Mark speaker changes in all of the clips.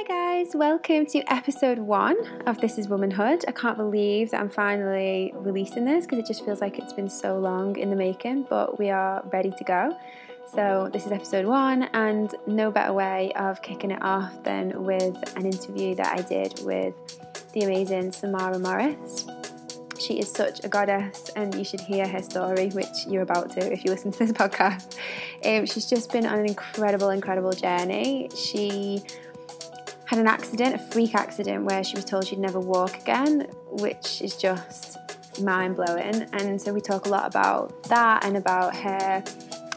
Speaker 1: Hi guys, welcome to episode one of This Is Womanhood. I can't believe that I'm finally releasing this because it just feels like it's been so long in the making, but we are ready to go. So, this is episode one, and no better way of kicking it off than with an interview that I did with the amazing Samara Morris. She is such a goddess, and you should hear her story, which you're about to if you listen to this podcast. Um, she's just been on an incredible, incredible journey. She had an accident, a freak accident, where she was told she'd never walk again, which is just mind blowing. And so we talk a lot about that and about her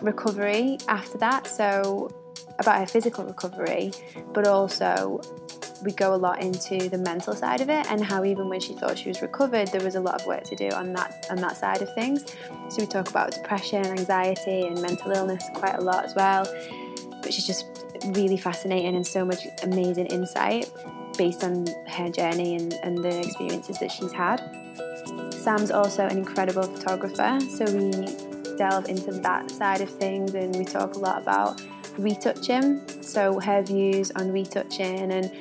Speaker 1: recovery after that. So, about her physical recovery, but also we go a lot into the mental side of it and how even when she thought she was recovered, there was a lot of work to do on that on that side of things. So we talk about depression, anxiety, and mental illness quite a lot as well. But she's just really fascinating and so much amazing insight based on her journey and, and the experiences that she's had. Sam's also an incredible photographer, so we delve into that side of things and we talk a lot about retouching, so her views on retouching and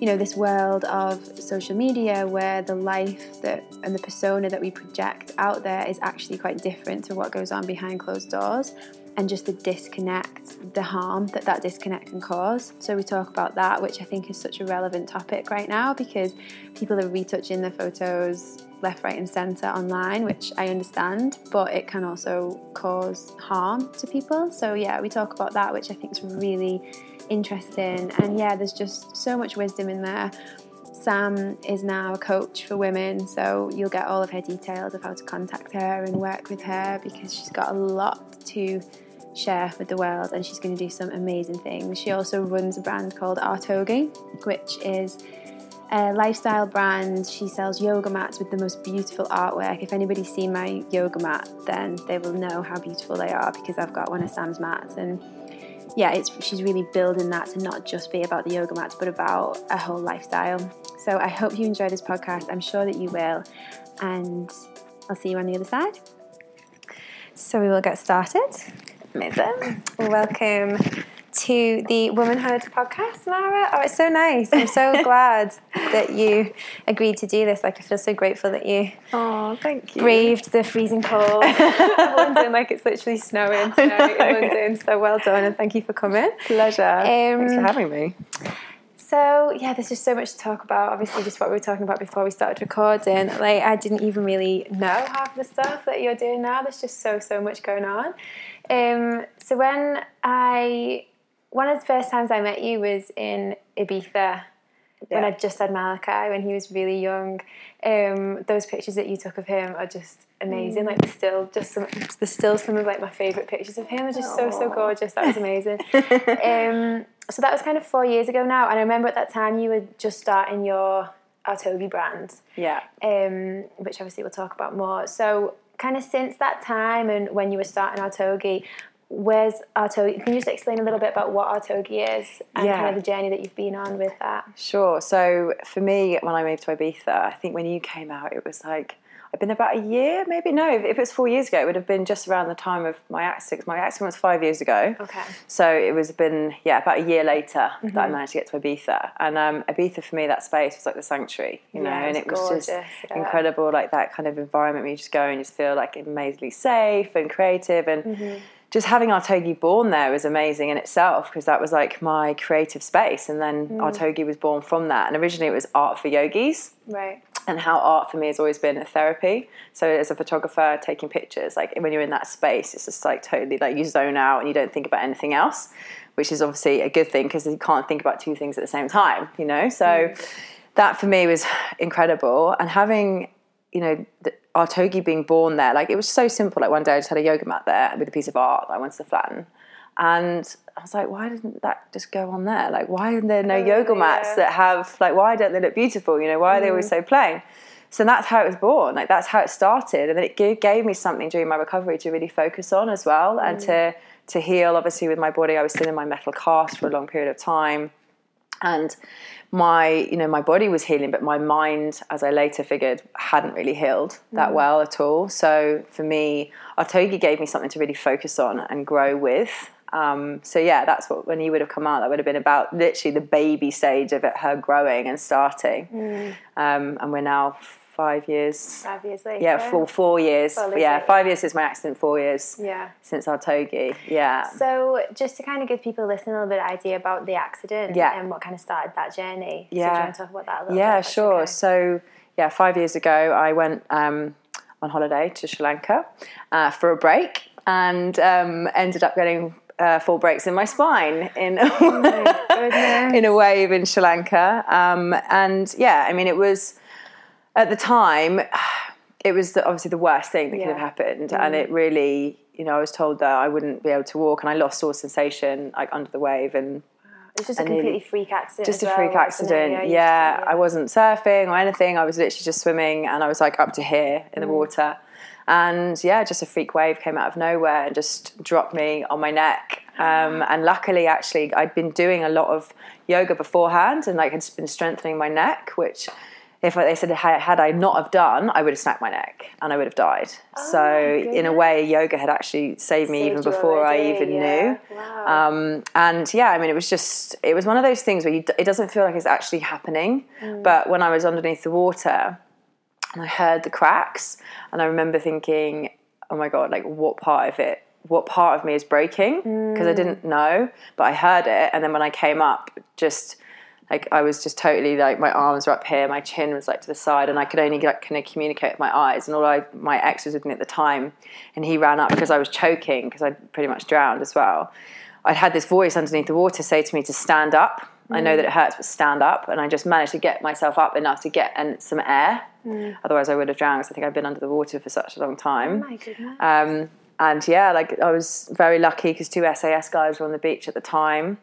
Speaker 1: you know this world of social media where the life that and the persona that we project out there is actually quite different to what goes on behind closed doors and just the disconnect, the harm that that disconnect can cause. So we talk about that, which I think is such a relevant topic right now because people are retouching their photos left, right, and centre online, which I understand, but it can also cause harm to people. So yeah, we talk about that, which I think is really interesting. And yeah, there's just so much wisdom in there. Sam is now a coach for women, so you'll get all of her details of how to contact her and work with her because she's got a lot to share with the world and she's going to do some amazing things. She also runs a brand called Artogi, which is a lifestyle brand. She sells yoga mats with the most beautiful artwork. If anybody's seen my yoga mat, then they will know how beautiful they are because I've got one of Sam's mats and yeah, it's she's really building that to not just be about the yoga mats, but about a whole lifestyle. So I hope you enjoy this podcast. I'm sure that you will, and I'll see you on the other side. So we will get started. Amazing. Welcome to the Womanhood podcast, Mara. Oh, it's so nice. I'm so glad that you agreed to do this. Like, I feel so grateful that you.
Speaker 2: Oh, thank you.
Speaker 1: Braved the freezing cold of London, like it's literally snowing, snowing in London. So well done, and thank you for coming.
Speaker 2: Pleasure. Um, Thanks for having me.
Speaker 1: So yeah, there's just so much to talk about. Obviously, just what we were talking about before we started recording. Like, I didn't even really know half the stuff that you're doing now. There's just so so much going on. Um, so when I one of the first times I met you was in Ibiza yeah. when I just had Malachi when he was really young. Um, those pictures that you took of him are just amazing. Mm. Like the still, just some, there's still some of like my favourite pictures of him. Are just Aww. so so gorgeous. That was amazing. um, so that was kind of four years ago now, and I remember at that time you were just starting your Artogi brand.
Speaker 2: Yeah.
Speaker 1: Um, which obviously we'll talk about more. So kind of since that time and when you were starting Artogi, where's Artogi? Can you just explain a little bit about what Artogi is and yeah. kind of the journey that you've been on with that?
Speaker 2: Sure. So for me, when I moved to Ibiza, I think when you came out, it was like I've been about a year, maybe no. If it was four years ago, it would have been just around the time of my accident. My accident was five years ago.
Speaker 1: Okay.
Speaker 2: So it was been yeah about a year later mm-hmm. that I mm-hmm. managed to get to Ibiza, and um, Ibiza for me that space was like the sanctuary, you know,
Speaker 1: yeah,
Speaker 2: and it
Speaker 1: was
Speaker 2: gorgeous,
Speaker 1: just
Speaker 2: yeah. incredible, like that kind of environment where you just go and you just feel like amazingly safe and creative and. Mm-hmm just having Artogi born there was amazing in itself because that was like my creative space. And then mm. Artogi was born from that. And originally it was art for yogis.
Speaker 1: Right.
Speaker 2: And how art for me has always been a therapy. So as a photographer, taking pictures, like when you're in that space, it's just like totally like you zone out and you don't think about anything else, which is obviously a good thing because you can't think about two things at the same time, you know? So mm. that for me was incredible. And having, you know, the, Artogi being born there, like it was so simple. Like one day I just had a yoga mat there with a piece of art that I wanted to flatten. And I was like, why didn't that just go on there? Like, why are there no oh, yoga mats yeah. that have, like, why don't they look beautiful? You know, why are they always mm. so plain? So that's how it was born. Like, that's how it started. And then it gave me something during my recovery to really focus on as well and mm. to, to heal. Obviously, with my body, I was still in my metal cast for a long period of time. And my you know my body was healing but my mind as i later figured hadn't really healed that mm. well at all so for me artogi gave me something to really focus on and grow with Um, so yeah, that's what when he would have come out, that would have been about literally the baby stage of it, her growing and starting.
Speaker 1: Mm.
Speaker 2: Um, and we're now five years.
Speaker 1: Five years later.
Speaker 2: Yeah, four four years.
Speaker 1: Well,
Speaker 2: yeah,
Speaker 1: later,
Speaker 2: five years since my accident. Four years
Speaker 1: Yeah.
Speaker 2: since Artogi. Yeah.
Speaker 1: So, just to kind of give people listening a little bit of idea about the accident
Speaker 2: Yeah.
Speaker 1: and what kind of started that journey. So, do
Speaker 2: Yeah.
Speaker 1: you want to talk about that a little
Speaker 2: Yeah,
Speaker 1: bit? That's
Speaker 2: sure.
Speaker 1: okay.
Speaker 2: So, yeah, five years ago, I went um, on holiday to Sri Lanka uh, for a break and um, ended up getting uh, full breaks in my spine in
Speaker 1: goodness.
Speaker 2: in a wave in Sri Lanka. Um, and yeah, I mean, it was at the time, it was the, obviously the worst thing that could have
Speaker 1: Yeah.
Speaker 2: happened, and it really. You know, I was told that I wouldn't be able to walk, and I lost all sensation like under the wave, and
Speaker 1: It was just a completely freak accident.
Speaker 2: just a
Speaker 1: well,
Speaker 2: freak accident.
Speaker 1: you
Speaker 2: Yeah,
Speaker 1: just-
Speaker 2: I wasn't surfing or anything. I was literally just swimming, and I was like up to here in the
Speaker 1: Mm.
Speaker 2: water. And yeah, just a freak wave came out of nowhere and just dropped me on my neck. Um, and luckily, actually, I'd been doing a lot of yoga beforehand, and like had been strengthening my neck, which. If they said had I not have done, I would have snapped my neck and I would have died. so in a way, yoga had actually saved me
Speaker 1: Saved
Speaker 2: even before I even
Speaker 1: yeah.
Speaker 2: knew.
Speaker 1: Wow.
Speaker 2: Um, and yeah, I mean, it was just, it was one of those things where you, it doesn't feel like it's actually happening.
Speaker 1: Mm.
Speaker 2: But when I was underneath the water and I heard the cracks, and I remember thinking, oh my God, like what part of it, what part of me is breaking? Because I
Speaker 1: Mm.
Speaker 2: didn't know, but I heard it. And then when I came up, just, like I was just totally like my arms were up here, my chin was like to the side, and I could only like kind of communicate with my eyes. And all I, my ex was with me at the time, and he ran up because I was choking because I'd pretty much drowned as well. I'd had this voice underneath the water say to me to stand up. I know that it hurts, but stand up. And I just managed to get myself up enough to get and some air. Otherwise, I would have drowned because I think I've been under the water for such a long time.
Speaker 1: oh my goodness.
Speaker 2: Um, and yeah, like I was very lucky because two SAS guys were on the beach at the time,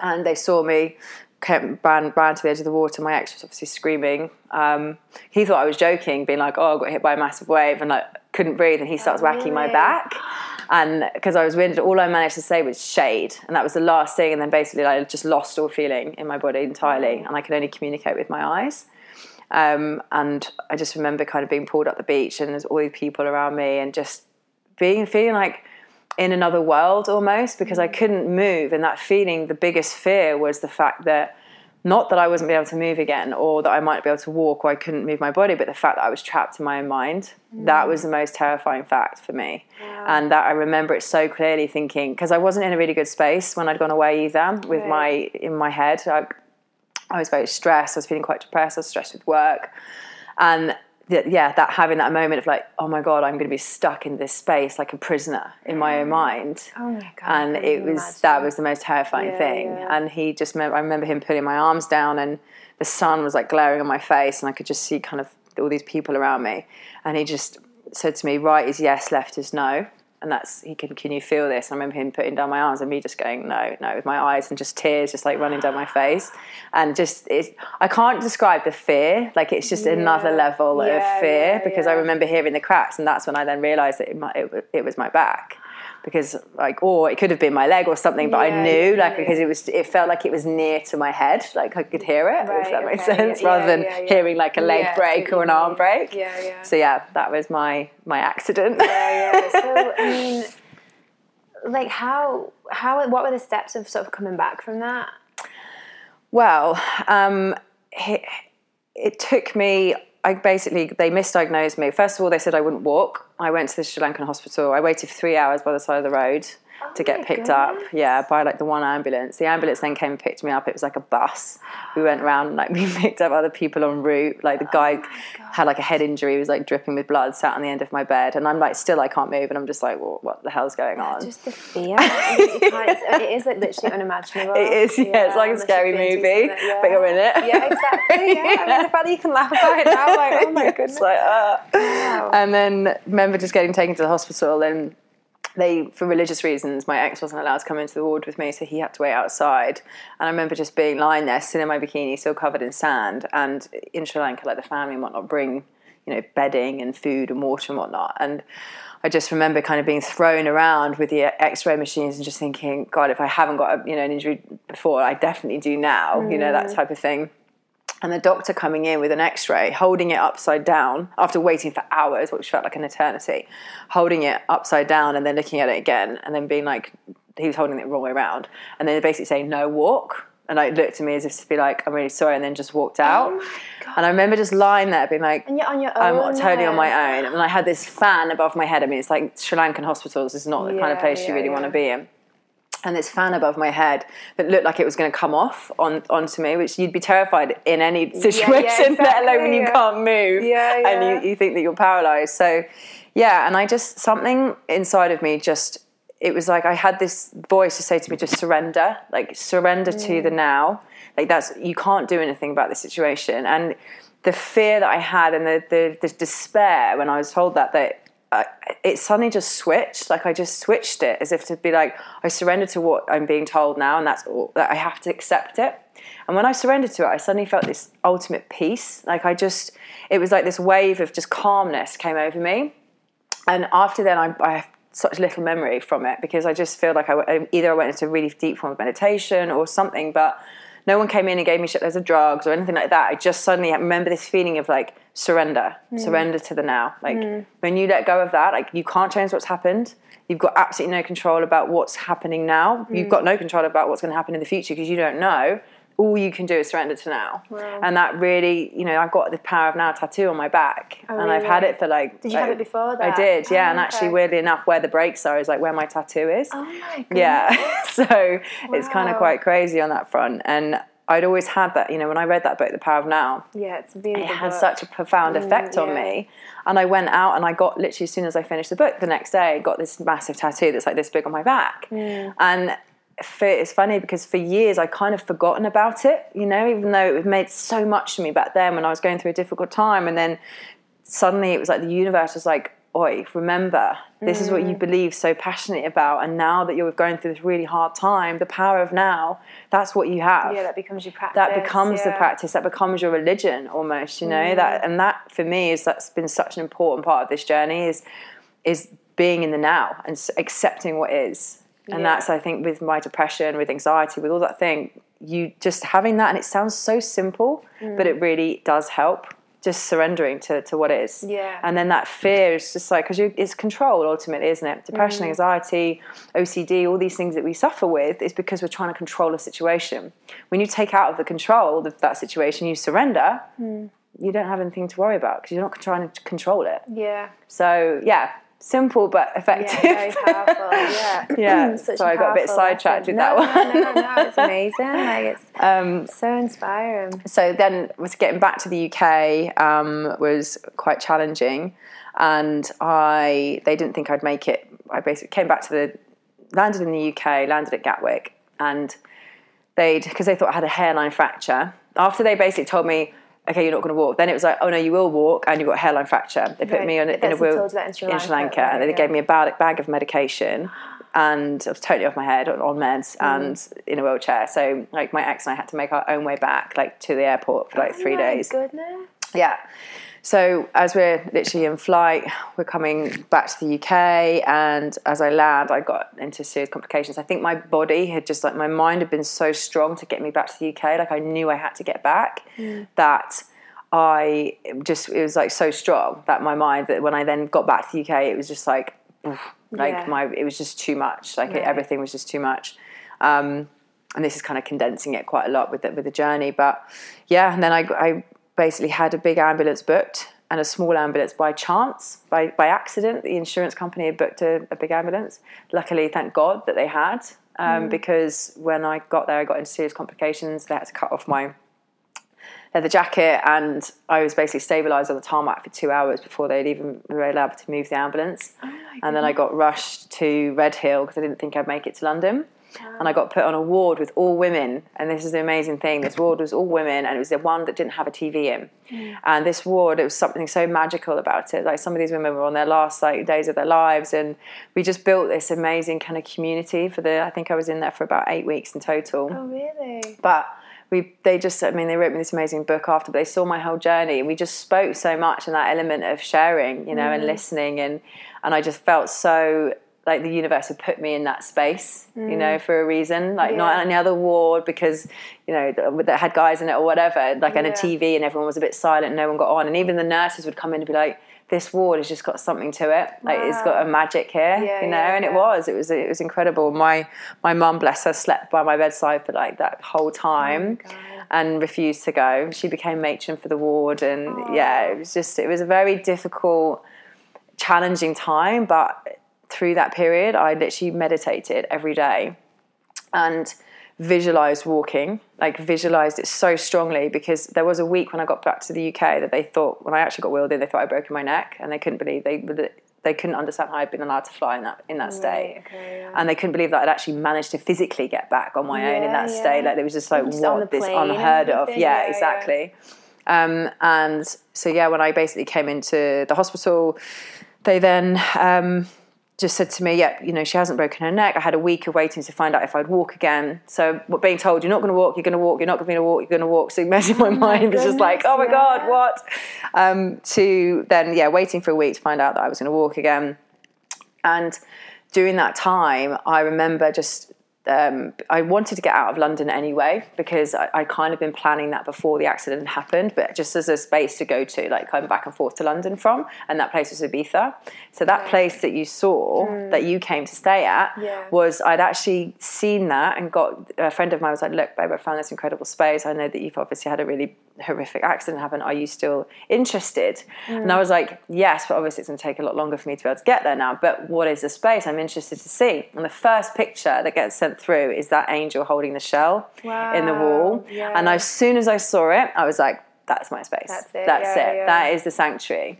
Speaker 2: and they saw me. Came, ran, ran to the edge of the water. My ex was obviously screaming. Um, he thought I was joking, being like, "Oh, I got hit by a massive wave," and like couldn't breathe. And he starts whacking my back, and because I was winded, all I managed to say was shade, and that was the last thing. And then basically, like, I just lost all feeling in my body entirely, and I could only communicate with my eyes. Um, and I just remember kind of being pulled up the beach, and there's all these people around me, and just being feeling like in another world almost because I mm. couldn't move. And that feeling, the biggest fear was the fact that not that I wasn't be able to move again or that I might be able to walk or I couldn't move my body, but the fact that I was trapped in my own mind. That mm. was the most terrifying fact for me. And that I remember it so clearly thinking, because I wasn't in a really good space when I'd gone away either with
Speaker 1: Right.
Speaker 2: my, in my head. I, I was very stressed. I was feeling quite depressed. I was stressed with work. And th- yeah, that having that moment of like, oh my God, I'm going to be stuck in this space like a prisoner in my own mm. mind.
Speaker 1: oh my god.
Speaker 2: And it was,
Speaker 1: imagine.
Speaker 2: that was the most terrifying
Speaker 1: Yeah,
Speaker 2: thing.
Speaker 1: yeah.
Speaker 2: And he just, I remember him putting my arms down and the sun was like glaring on my face and I could just see kind of all these people around me. And he just said to me, right is yes, left is no. And that's, he can, can you feel this? And I remember him putting down my arms and me just going, no, no, with my eyes and just tears just like running down my face. And just, it's, I can't describe the fear. Like it's just another level
Speaker 1: Yeah,
Speaker 2: of fear
Speaker 1: yeah,
Speaker 2: because I remember hearing the cracks. And that's when I then realized that it, might, it, it was my back. Because like, or it could have been my leg or something, but
Speaker 1: Yeah,
Speaker 2: I knew like because it was, it felt like it was near to my head, like I could hear it. if
Speaker 1: Right,
Speaker 2: that makes sense,
Speaker 1: yeah,
Speaker 2: rather than
Speaker 1: yeah, yeah.
Speaker 2: hearing like a leg break or an arm break.
Speaker 1: Yeah, yeah.
Speaker 2: So yeah, that was my my accident.
Speaker 1: yeah, yeah. So I mean, like how how what were the steps of sort of coming back from that?
Speaker 2: Well, um, it, it took me. I basically they misdiagnosed me. First of all, they said I wouldn't walk. I went to the Sri Lankan hospital. I waited for three hours by the side of the road to get
Speaker 1: my
Speaker 2: picked up. Yeah, by like the one ambulance. The ambulance then came and picked me up. It was like a bus. We went around and like we picked up other people en route. Like the guy had like a head injury. He was like dripping with blood, sat on the end of my bed, and I'm like still I can't move, and I'm just like, well, what the hell's going on?
Speaker 1: Just the fear. Can't- it's- like literally unimaginable.
Speaker 2: It is, yeah, it's like a scary
Speaker 1: you've been through
Speaker 2: movie,
Speaker 1: yeah.
Speaker 2: but you're in it.
Speaker 1: Yeah, exactly. Yeah. I mean, the fact that you can laugh about it now, like, oh my goodness.
Speaker 2: It's like, uh.
Speaker 1: Wow.
Speaker 2: And then remember just getting taken to the hospital and they, for religious reasons, my ex wasn't allowed to come into the ward with me, so he had to wait outside. And I remember just being lying there, still in my bikini, still covered in sand. And in Sri Lanka, like the family and whatnot bring, you know, bedding and food and water and whatnot. And I just remember kind of being thrown around with the X-ray machines and just thinking, God, if I haven't got a, you know an injury before, I definitely do now. You know that mm. type of thing and the doctor coming in with an x-ray holding it upside down after waiting for hours which felt like an eternity holding it upside down and then looking at it again and then being like he was holding it the wrong way around, and then basically saying no walk. And like looked at me as if to be like, I'm really sorry, and then just walked
Speaker 1: oh out. Oh
Speaker 2: and I remember just lying there being like,
Speaker 1: And you're on your own.
Speaker 2: I'm totally on my own. And I had this fan above my head. I mean, it's like Sri Lankan hospitals is not the kind of
Speaker 1: Yeah,
Speaker 2: place you
Speaker 1: yeah,
Speaker 2: really want to be in. And this fan above my head that looked like it was going to come off on onto me, which you'd be terrified in any situation, let alone when you can't move
Speaker 1: Yeah, yeah.
Speaker 2: and you, you think that you're paralyzed. So, yeah, and I just something inside of me just it was like I had this voice to say to me, just surrender, like surrender to
Speaker 1: Mm.
Speaker 2: the now. Like that's you can't do anything about the situation. And the fear that I had and the the, the despair when I was told that that it suddenly just switched. Like I just switched it as if to be like I surrender to what I'm being told now, and that's all that I have to accept it. And when I surrendered to it, I suddenly felt this ultimate peace. Like I just, it was like this wave of just calmness came over me and after then I, I have such little memory from it because I just feel like I either I went into a really deep form of meditation or something, but no one came in and gave me shitloads of drugs or anything like that. I just suddenly remember this feeling of like surrender, hmm. surrender to the now. Like hmm. when you let go of that, like you can't change what's happened. You've got absolutely no control about what's happening now. You've got hmm. no control about what's going to happen in the future because you don't know. All you can do is surrender to now.
Speaker 1: Wow.
Speaker 2: And that really, you know, I've got the power of now tattoo on my back.
Speaker 1: Oh,
Speaker 2: and I've had it for like
Speaker 1: Did you have it before
Speaker 2: I did, yeah.
Speaker 1: Oh,
Speaker 2: and actually, weirdly enough, where the breaks are is like where my tattoo is.
Speaker 1: Oh my god.
Speaker 2: yeah. so it's kind of quite crazy on that front. And I'd always had that, you know, when I read that book, The Power of Now,
Speaker 1: Yeah, it's a really
Speaker 2: it had
Speaker 1: book.
Speaker 2: such a profound mm, effect on
Speaker 1: yeah.
Speaker 2: me. And I went out and I got literally as soon as I finished the book, the next day, I got this massive tattoo that's like this big on my back. Mm. And for, it's funny because for years I kind of forgotten about it, you know, even though it made so much to me back then when I was going through a difficult time. And then suddenly it was like the universe was like, Oi, remember, this is what
Speaker 1: Mm.
Speaker 2: you believe so passionately about. And now that you're going through this really hard time, the power of now, that's what you have
Speaker 1: Yeah, that becomes your practice.
Speaker 2: that becomes the
Speaker 1: yeah. Mm.
Speaker 2: practice that becomes your religion almost you know that and that for me is that's been such an important part of this journey is is being in the now and accepting what is and
Speaker 1: Yeah.
Speaker 2: that's i think with my depression with anxiety with all that thing you just having that and it sounds so simple
Speaker 1: Mm.
Speaker 2: but it really does help just surrendering to, to what is
Speaker 1: Yeah.
Speaker 2: and then that fear is just like because it's control ultimately isn't it depression
Speaker 1: Mm.
Speaker 2: anxiety ocd all these things that we suffer with is because we're trying to control a situation when you take out of the control of that situation you surrender
Speaker 1: Mm.
Speaker 2: you don't have anything to worry about because you're not trying to control it
Speaker 1: Yeah.
Speaker 2: so yeah simple but effective
Speaker 1: Yeah, very powerful. Yeah.
Speaker 2: Yeah, so I got a bit sidetracked
Speaker 1: lesson.
Speaker 2: with that one.
Speaker 1: No, no, no, it's amazing. Like it's
Speaker 2: um,
Speaker 1: so inspiring.
Speaker 2: so then was getting back to the UK um, was quite challenging, and I they didn't think I'd make it. I basically came back to the landed in the UK, landed at Gatwick, and they'd because they thought I had a hairline fracture. After they basically told me. Okay, you're not going to walk. Then it was like, oh no, you will walk, and you've got a hairline fracture. They put
Speaker 1: Right.
Speaker 2: me on, in a wheel
Speaker 1: told you that in Sri Lanka, right,
Speaker 2: and they
Speaker 1: yeah.
Speaker 2: gave me a bag, bag of medication, and I was totally off my head on, on meds
Speaker 1: Mm.
Speaker 2: and in a wheelchair. So like my ex and I had to make our own way back, like to the airport for like three
Speaker 1: Oh my
Speaker 2: days.
Speaker 1: Goodness.
Speaker 2: Yeah. So as we're literally in flight, we're coming back to the UK, and as I land, I got into serious complications. I think my body had just like my mind had been so strong to get me back to the UK, like I knew I had to get back. That I just it was like so strong that my mind that when I then got back to the UK, it was just like oof, like
Speaker 1: Yeah.
Speaker 2: my it was just too much. Like it, everything was just too much. Um, and this is kind of condensing it quite a lot with the, with the journey. But yeah, and then I, I basically had a big ambulance booked and a small ambulance by chance, by, by accident. The insurance company had booked a, a big ambulance. Luckily, thank God that they had, um, because when I got there, I got into serious complications. They had to cut off my leather jacket, and I was basically stabilised on the tarmac for two hours before they'd even were allowed to move the ambulance. and then I got rushed to Redhill because I didn't think I'd make it to London. And I got put on a ward with all women, and this is the amazing thing. This ward was all women, and it was the one that didn't have a TV in. Mm. And this ward, it was something so magical about it. Like some of these women were on their last like days of their lives, and we just built this amazing kind of community for the. I think I was in there for about eight weeks in total
Speaker 1: Oh really?
Speaker 2: but we they just I mean they wrote me this amazing book after but they saw my whole journey and we just spoke so much and that element of sharing you know and mm. listening and and I just felt so like the universe had put me in that space you know mm. for a reason like not
Speaker 1: Yeah.
Speaker 2: any other ward because you know that had guys in it or whatever like and a TV and everyone was a bit silent no one got on and even the nurses would come in and be like this ward has just got something to it. Like it's got a magic here,
Speaker 1: Yeah,
Speaker 2: you know.
Speaker 1: yeah,
Speaker 2: and it
Speaker 1: yeah.
Speaker 2: was, it was, it was incredible. My my mum, bless her, slept by my bedside for like that whole oh time.
Speaker 1: Oh
Speaker 2: and refused to go. She became matron for the ward, and yeah, it oh. was just it was a very difficult, challenging time. But through that period, I literally meditated every day, and visualized walking like visualized it so strongly because there was a week when I got back to the UK that they thought when I actually got wheeled in they thought I'd broken my neck and they couldn't believe they they couldn't understand how I'd been allowed to fly in that in that state
Speaker 1: Right, okay, yeah.
Speaker 2: and they couldn't believe that I'd actually managed to physically get back on my own in that
Speaker 1: yeah.
Speaker 2: state like it was just like
Speaker 1: Just
Speaker 2: what this unheard of yeah,
Speaker 1: yeah, yeah.
Speaker 2: exactly um, and so yeah when I basically came into the hospital they then um, just said to me, yeah, you know, she hasn't broken her neck. I had a week of waiting to find out if I'd walk again. So what being told, you're not going to walk, you're going to walk, you're not going to walk, you're going to walk. So imagine my mind was just like, oh my
Speaker 1: yeah.
Speaker 2: God, what? Um, to then, yeah, waiting for a week to find out that I was going to walk again. And during that time, I remember just um, I wanted to get out of London anyway because I, I'd kind of been planning that before the accident happened, but just as a space to go to, like come back and forth to London from, and that place was Ibiza. So that place that you saw, that you came to stay at,
Speaker 1: Yeah.
Speaker 2: was I'd actually seen that and got a friend of mine was like, "Look, babe, I found this incredible space. I know that you've obviously had a really horrific accident happened. Are you still interested?" And I was like, "Yes, but obviously it's going to take a lot longer for me to be able to get there now. But what is the space? I'm interested to see." And the first picture that gets sent through is that angel holding the shell in the wall.
Speaker 1: Yeah.
Speaker 2: And as soon as I saw it, I was like. That's my space.
Speaker 1: That's it,
Speaker 2: That's
Speaker 1: yeah,
Speaker 2: it.
Speaker 1: yeah.
Speaker 2: That is the sanctuary.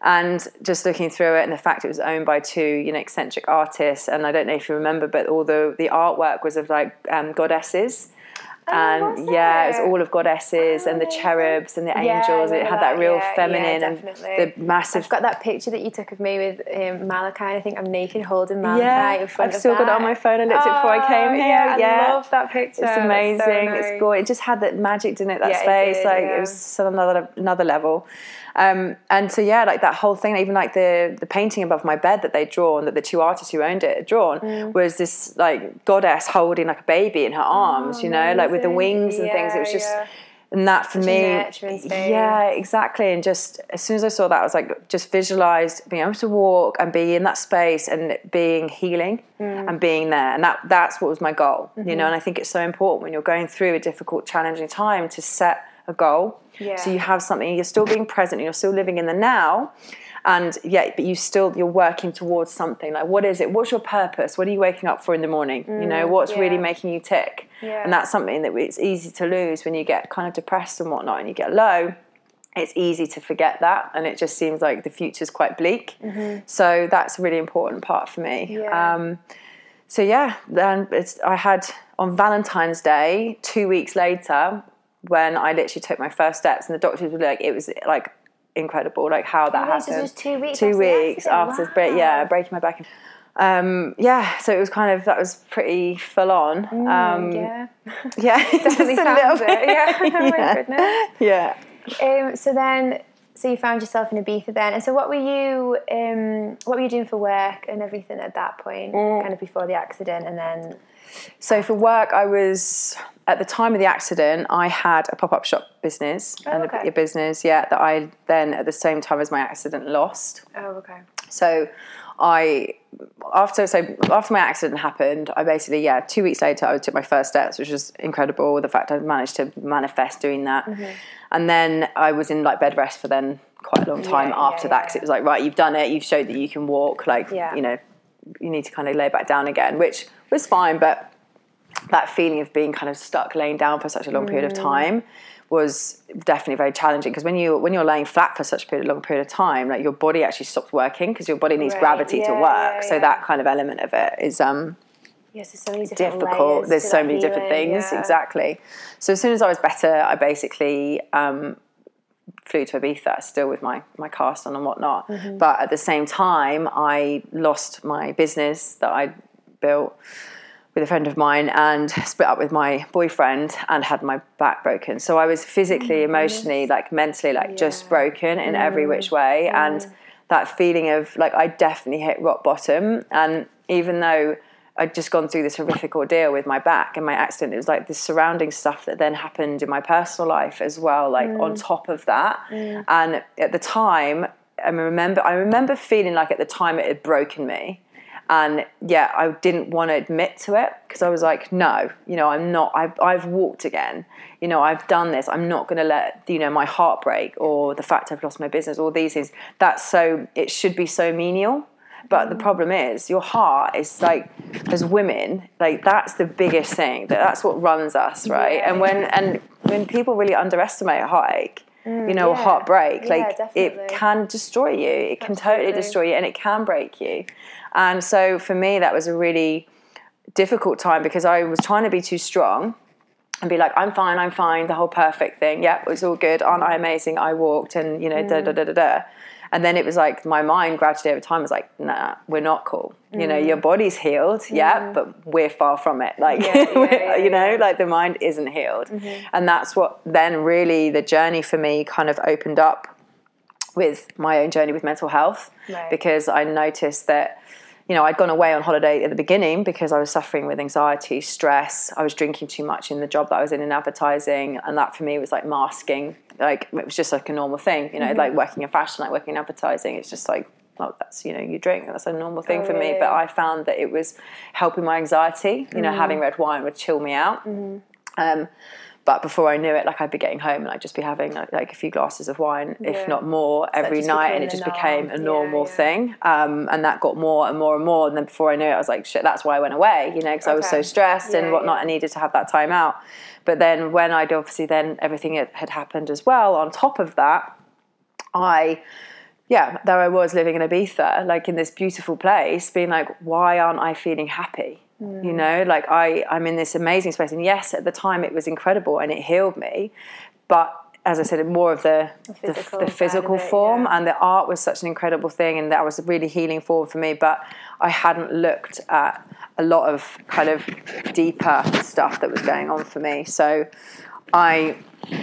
Speaker 2: And just looking through it, and the fact it was owned by two, you know, eccentric artists, and I don't know if you remember, but all the the artwork was of like um, goddesses. And
Speaker 1: Oh, was
Speaker 2: yeah, it was all of goddesses and the cherubs and the angels. and it had that
Speaker 1: that,
Speaker 2: real
Speaker 1: yeah, yeah,
Speaker 2: feminine and the massive
Speaker 1: I've got that picture that you took of me with um, Malachi. I think I'm naked holding Malachi
Speaker 2: Yeah,
Speaker 1: in front
Speaker 2: I've still got it on my phone. I looked at it before I came
Speaker 1: Oh,
Speaker 2: here.
Speaker 1: Yeah,
Speaker 2: Yeah.
Speaker 1: I love that picture.
Speaker 2: It's
Speaker 1: so
Speaker 2: amazing.
Speaker 1: nice.
Speaker 2: It's gorgeous. It just had that magic, didn't it? That
Speaker 1: Yeah, it
Speaker 2: space.
Speaker 1: did,
Speaker 2: like
Speaker 1: yeah.
Speaker 2: it was another another level. Um, and so yeah, like that whole thing, even like the the painting above my bed that they'd drawn, that the two artists who owned it had drawn,
Speaker 1: Mm.
Speaker 2: was this like goddess holding like a baby in her arms, you know, like with the
Speaker 1: Oh,
Speaker 2: wings and things. It was just.
Speaker 1: yeah.
Speaker 2: And that for
Speaker 1: Such
Speaker 2: me, yeah, exactly. And just as soon as I saw that, I was like, just visualized being able to walk and be in that space and being healing
Speaker 1: Mm.
Speaker 2: and being there. And that that's what was my goal, you
Speaker 1: Mm-hmm.
Speaker 2: know. And I think it's so important when you're going through a difficult, challenging time to set a goal.
Speaker 1: Yeah.
Speaker 2: So you have something. You're still being present. and You're still living in the now. And yeah, but you still you're working towards something. Like, what is it? What's your purpose? What are you waking up for in the morning? you know, what's
Speaker 1: Mm, yeah.
Speaker 2: really making you tick?
Speaker 1: Yeah.
Speaker 2: And that's something that it's easy to lose when you get kind of depressed and whatnot, and you get low it's easy to forget that and it just seems like the future's quite bleak so that's a really important part for me
Speaker 1: Mm-hmm. Yeah.
Speaker 2: um, so yeah then it's i had on valentine's day two weeks later when i literally took my first steps and the doctors were like it was like incredible like how that
Speaker 1: Oh,
Speaker 2: happened
Speaker 1: it was two weeks
Speaker 2: two
Speaker 1: after
Speaker 2: weeks after break yeah breaking my back um, yeah so it was kind of that was pretty full on um,
Speaker 1: yeah.
Speaker 2: yeah
Speaker 1: Definitely sounds it. Yeah. Oh my goodness.
Speaker 2: yeah
Speaker 1: Um, so then, so you found yourself in Ibiza then, and so what were you, um, what were you doing for work and everything at that point,
Speaker 2: Mm.
Speaker 1: kind of before the accident, and then
Speaker 2: So for work, I was at the time of the accident. I had a pop up shop business and
Speaker 1: Oh, okay.
Speaker 2: a, a business, yeah, that I then at the same time as my accident lost.
Speaker 1: oh okay,
Speaker 2: So I after so after my accident happened, I basically yeah two weeks later I took my first steps, which was incredible. The fact I managed to manifest doing that,
Speaker 1: Mm-hmm.
Speaker 2: and then I was in like bed rest for then quite a long time
Speaker 1: Yeah,
Speaker 2: after
Speaker 1: yeah,
Speaker 2: that
Speaker 1: yeah,
Speaker 2: because it was like right, you've done it, you've showed that you can walk, like
Speaker 1: Yeah.
Speaker 2: you know, you need to kind of lay back down again, which was fine, but that feeling of being kind of stuck laying down for such a long period of
Speaker 1: Mm.
Speaker 2: time was definitely very challenging because when you when you're laying flat for such a period, long period of time like your body actually stops working because your body needs
Speaker 1: Right,
Speaker 2: gravity to work
Speaker 1: yeah,
Speaker 2: so
Speaker 1: yeah.
Speaker 2: that kind of element of it is um
Speaker 1: yes, there's so many
Speaker 2: difficult there's so many different things
Speaker 1: yeah.
Speaker 2: exactly so as soon as I was better I basically um flew to Ibiza still with my my cast on and whatnot
Speaker 1: Mm-hmm.
Speaker 2: but at the same time I lost my business that I built with a friend of mine and split up with my boyfriend and had my back broken. So I was physically, mm. emotionally, like mentally, like just broken in every which mm. way. And that feeling of like I definitely hit rock bottom. And even though I'd just gone through this horrific ordeal with my back and my accident, it was like the surrounding stuff that then happened in my personal life as well, like on mm. top of that. And at the time, I remember I remember feeling like at the time it had broken me. And yeah, I didn't want to admit to it because I was like, no, you know, I'm not, I've, I've walked again. You know, I've done this. I'm not going to let, you know, my heart break or the fact I've lost my business, all these things. That's so, it should be so menial. But the problem is, your heart is like, as women, like that's the biggest thing. That that's what runs us, right?
Speaker 1: Yeah.
Speaker 2: And when and when people really underestimate a heartache, mm, you know, a
Speaker 1: yeah.
Speaker 2: heartbreak,
Speaker 1: Yeah,
Speaker 2: like
Speaker 1: definitely.
Speaker 2: it can destroy you. It can totally destroy you, and it can break you. And so for me, that was a really difficult time because I was trying to be too strong and be like, I'm fine, I'm fine, the whole perfect thing. Yeah, it was all good. Aren't I amazing? I walked and, you know, da da mm. da da da. And then it was like my mind gradually over time was like, nah, we're not cool. You know, your mm. body's healed, yeah, mm. but we're far from it. Like,
Speaker 1: Yeah, yeah, yeah,
Speaker 2: you know,
Speaker 1: yeah.
Speaker 2: like the mind isn't healed. Mm-hmm. And that's what then really the journey for me kind of opened up with my own journey with mental health
Speaker 1: Right.
Speaker 2: because I noticed that you know I'd gone away on holiday at the beginning because I was suffering with anxiety, stress. I was drinking too much in the job that I was in in advertising, and that for me was like masking. Like it was just like a normal thing, you know,
Speaker 1: Mm-hmm.
Speaker 2: like working in fashion, like working in advertising. It's just like oh, that's you know you drink that's a normal thing
Speaker 1: Oh,
Speaker 2: for me.
Speaker 1: really?
Speaker 2: But I found that it was helping my anxiety. You know,
Speaker 1: Mm-hmm.
Speaker 2: having red wine would chill me out. Um, but before I knew it, like I'd be getting home and I'd just be having like, like a few glasses of wine,
Speaker 1: Yeah.
Speaker 2: if not more, every
Speaker 1: just
Speaker 2: night, and it just
Speaker 1: norm.
Speaker 2: became a normal
Speaker 1: yeah.
Speaker 2: thing. Um, and that got more and more and more. And then before I knew it, I was like, shit, that's why I went away, you know, because I was so
Speaker 1: Okay.
Speaker 2: stressed and whatnot. I needed to have that time out. But then when I'd obviously then everything had happened as well, on top of that, I yeah, there I was living in Ibiza, like in this beautiful place, being like, why aren't I feeling happy?
Speaker 1: Mm.
Speaker 2: You know, like I, I'm in this amazing space. And yes, at the time it was incredible and it healed me. But as I said, more of the the
Speaker 1: physical
Speaker 2: the,
Speaker 1: side
Speaker 2: physical
Speaker 1: it,
Speaker 2: form
Speaker 1: yeah.
Speaker 2: and the art was such an incredible thing and that was a really healing form for me. But I hadn't looked at a lot of kind of deeper stuff that was going on for me. So I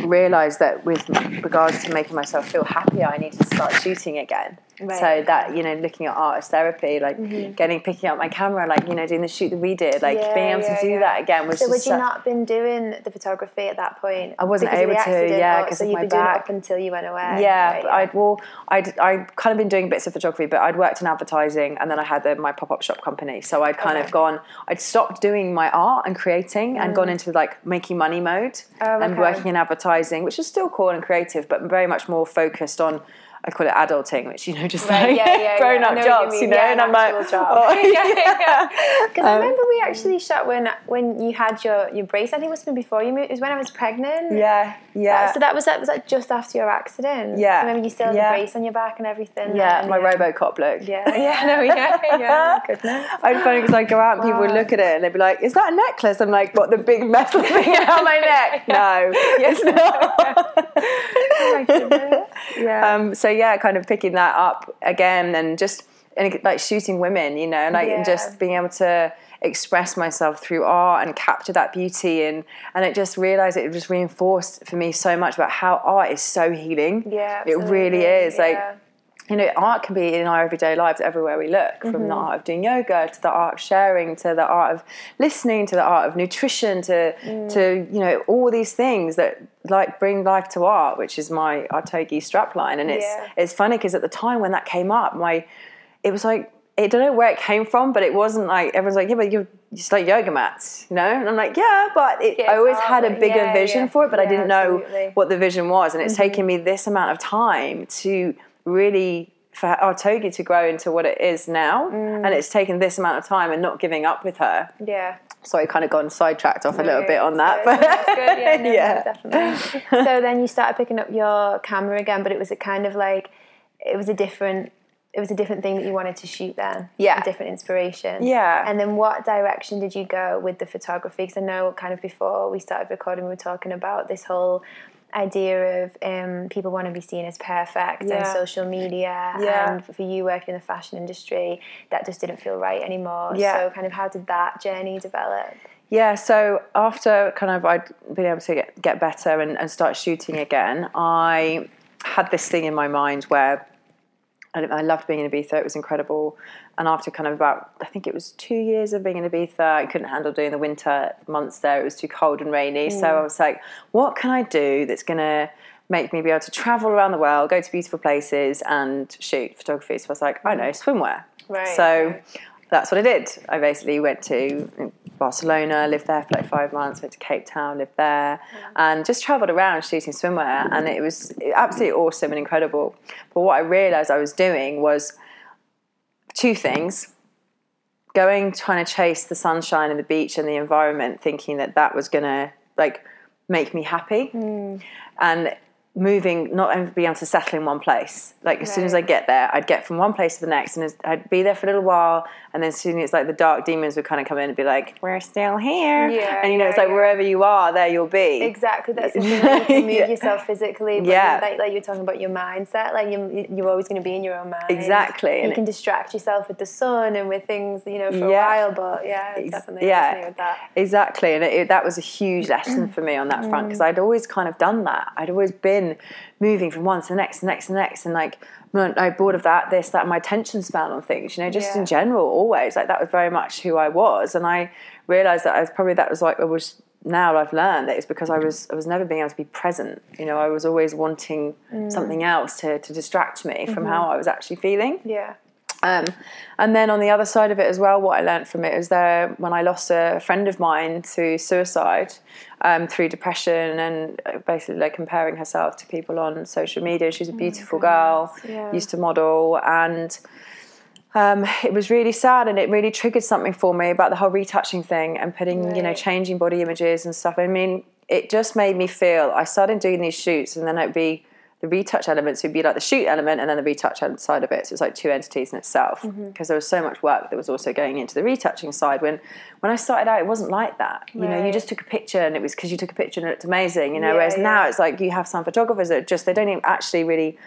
Speaker 2: realized that with regards to making myself feel happier, I need to start shooting again.
Speaker 1: Right,
Speaker 2: So that you know, looking at art as therapy, like getting picking up my camera, like you know, doing the shoot that we did, like
Speaker 1: Yeah,
Speaker 2: being able
Speaker 1: yeah,
Speaker 2: to do
Speaker 1: yeah.
Speaker 2: that again was
Speaker 1: So would you
Speaker 2: su-
Speaker 1: not been doing the photography at that point?
Speaker 2: I wasn't
Speaker 1: because
Speaker 2: able to, yeah, 'cause
Speaker 1: so you've been doing it
Speaker 2: back.
Speaker 1: up until you went away.
Speaker 2: Yeah,
Speaker 1: right,
Speaker 2: I'd well, I'd I kind of been doing bits of photography, but I'd worked in advertising, and then I had the, my pop up shop company. So I'd kind
Speaker 1: Okay.
Speaker 2: of gone, I'd stopped doing my art and creating, and gone into like making money mode
Speaker 1: Mm. Oh,
Speaker 2: and
Speaker 1: okay.
Speaker 2: working in advertising, which is still cool and creative, but very much more focused on. I call it adulting, which you know, just
Speaker 1: Right,
Speaker 2: like
Speaker 1: yeah, yeah,
Speaker 2: grown
Speaker 1: yeah.
Speaker 2: up
Speaker 1: what you
Speaker 2: jobs, you, know. And I'm like,
Speaker 1: job.
Speaker 2: oh,
Speaker 1: Yeah, yeah, Because I
Speaker 2: Um,
Speaker 1: remember we actually shot when when you had your your brace. I think it must have been before you moved. It was when I was pregnant.
Speaker 2: yeah, yeah.
Speaker 1: So that was that was that just after your accident.
Speaker 2: Yeah.
Speaker 1: So remember you still had
Speaker 2: Yeah.
Speaker 1: the brace on your back and everything.
Speaker 2: yeah,
Speaker 1: and
Speaker 2: my
Speaker 1: yeah.
Speaker 2: RoboCop look.
Speaker 1: Yeah, yeah, no, yeah, yeah. Goodness.
Speaker 2: I'd funny because I'd go out and people would look at it and they'd be like, "Is that a necklace?" I'm like, "What? The big metal thing around my neck?" No, it's not.
Speaker 1: Oh my goodness. Yeah.
Speaker 2: um, so yeah, kind of picking that up again and just and like shooting women, you know, and like and just being able to express myself through art and capture that beauty and and it just realized it just reinforced for me so much about how art is so healing.
Speaker 1: yeah.
Speaker 2: it really
Speaker 1: absolutely,
Speaker 2: is like
Speaker 1: yeah.
Speaker 2: You know, art can be in our everyday lives everywhere we look, from
Speaker 1: Mm-hmm.
Speaker 2: the art of doing yoga to the art of sharing to the art of listening to the art of nutrition to
Speaker 1: Mm.
Speaker 2: to you know all these things that like bring life to art, which is my Artogi strapline. And it's
Speaker 1: Yeah.
Speaker 2: it's funny because at the time when that came up, my it was like I don't know where it came from, but it wasn't like everyone's like, yeah, but you're just like yoga mats, you know? And I'm like, yeah, but it, I always had a bigger
Speaker 1: yeah,
Speaker 2: vision
Speaker 1: yeah.
Speaker 2: for it, but I didn't know
Speaker 1: absolutely. Mm-hmm.
Speaker 2: what the vision was, and it's taken me this amount of time to really for Artogi to grow into what it is now,
Speaker 1: Mm.
Speaker 2: and it's taken this amount of time and not giving up with her.
Speaker 1: Yeah.
Speaker 2: So I kind of gone sidetracked off a little bit on that,
Speaker 1: That's
Speaker 2: but
Speaker 1: good. Yeah, no,
Speaker 2: Yeah.
Speaker 1: no, definitely. so then you started picking up your camera again, but it was a kind of like it was a different it was a different thing that you wanted to shoot then.
Speaker 2: Yeah.
Speaker 1: A different inspiration.
Speaker 2: Yeah.
Speaker 1: And then what direction did you go with the photography? Because I know kind of before we started recording, we were talking about this whole idea of um, people want to be seen as perfect and social media
Speaker 2: Yeah.
Speaker 1: and for you working in the fashion industry that just didn't feel right anymore
Speaker 2: Yeah.
Speaker 1: so kind of how did that journey develop
Speaker 2: Yeah, so after kind of I'd been able to get, get better and, and start shooting again, I had this thing in my mind where I, I loved being in Ibiza. It was incredible. And after kind of about, I think it was two years of being in Ibiza, I couldn't handle doing the winter months there. It was too cold and rainy. So mm. I was like, what can I do that's going to make me be able to travel around the world, go to beautiful places, and shoot photography. So I was like, I mm. know swimwear.
Speaker 1: Right,
Speaker 2: So
Speaker 1: right.
Speaker 2: That's what I did. I basically went to Barcelona, lived there for like five months, went to Cape Town, lived there, and just travelled around shooting swimwear. And it was absolutely awesome and incredible. But what I realised I was doing was two things going trying to chase the sunshine and the beach and the environment thinking that that was going to like make me happy hmm. and moving not only being able to settle in one place like as soon as i get there i'd get from one place to the next and i'd be there for a little while and then soon it's like the dark demons would kind of come in and be like we're still here
Speaker 1: Yeah,
Speaker 2: and you know
Speaker 1: yeah,
Speaker 2: it's like
Speaker 1: yeah.
Speaker 2: wherever you are there you'll be
Speaker 1: Exactly, that's the thing. Like you can move
Speaker 2: Yeah.
Speaker 1: yourself physically, but
Speaker 2: Yeah.
Speaker 1: like, like you're talking about your mindset. Like you, you're always going to be in your own mind.
Speaker 2: Exactly,
Speaker 1: You can distract yourself with the sun and with things, you know, for a while. But yeah,
Speaker 2: Ex-
Speaker 1: definitely
Speaker 2: yeah.
Speaker 1: with that.
Speaker 2: Exactly, and it, it- that was a huge lesson for me on that front because mm. I'd always kind of done that. I'd always been moving from one to the next, the next, the next, and like when I bored of that, this, that, my attention span on things. You know, just
Speaker 1: Yeah.
Speaker 2: in general, always like that was very much who I was, and I realized that I was probably that was like I was. Now I've learned that it's because I mm. was I was never being able to be present. You know, I was always wanting mm. something else to to distract me from mm-hmm. how I was actually feeling.
Speaker 1: Yeah.
Speaker 2: Um, and then on the other side of it as well, what I learned from it was there when I lost a friend of mine to suicide um, through depression and uh, basically like comparing herself to people on social media. She's a beautiful girl,
Speaker 1: yeah.
Speaker 2: used to model, and um, it was really sad and it really triggered something for me about the whole retouching thing and putting, you know, changing body images and stuff. I mean, it just made me feel. I started doing these shoots, and then it'd be the retouch elements would be like the shoot element and then the retouch side of it. So it's like two entities in itself because there was so much work that was also going into the retouching side. When when I started out, it wasn't like that. You know, you just took a picture and it was because you took a picture and it looked amazing. You know,
Speaker 1: Yeah,
Speaker 2: whereas now it's like you have some photographers that just they don't even actually really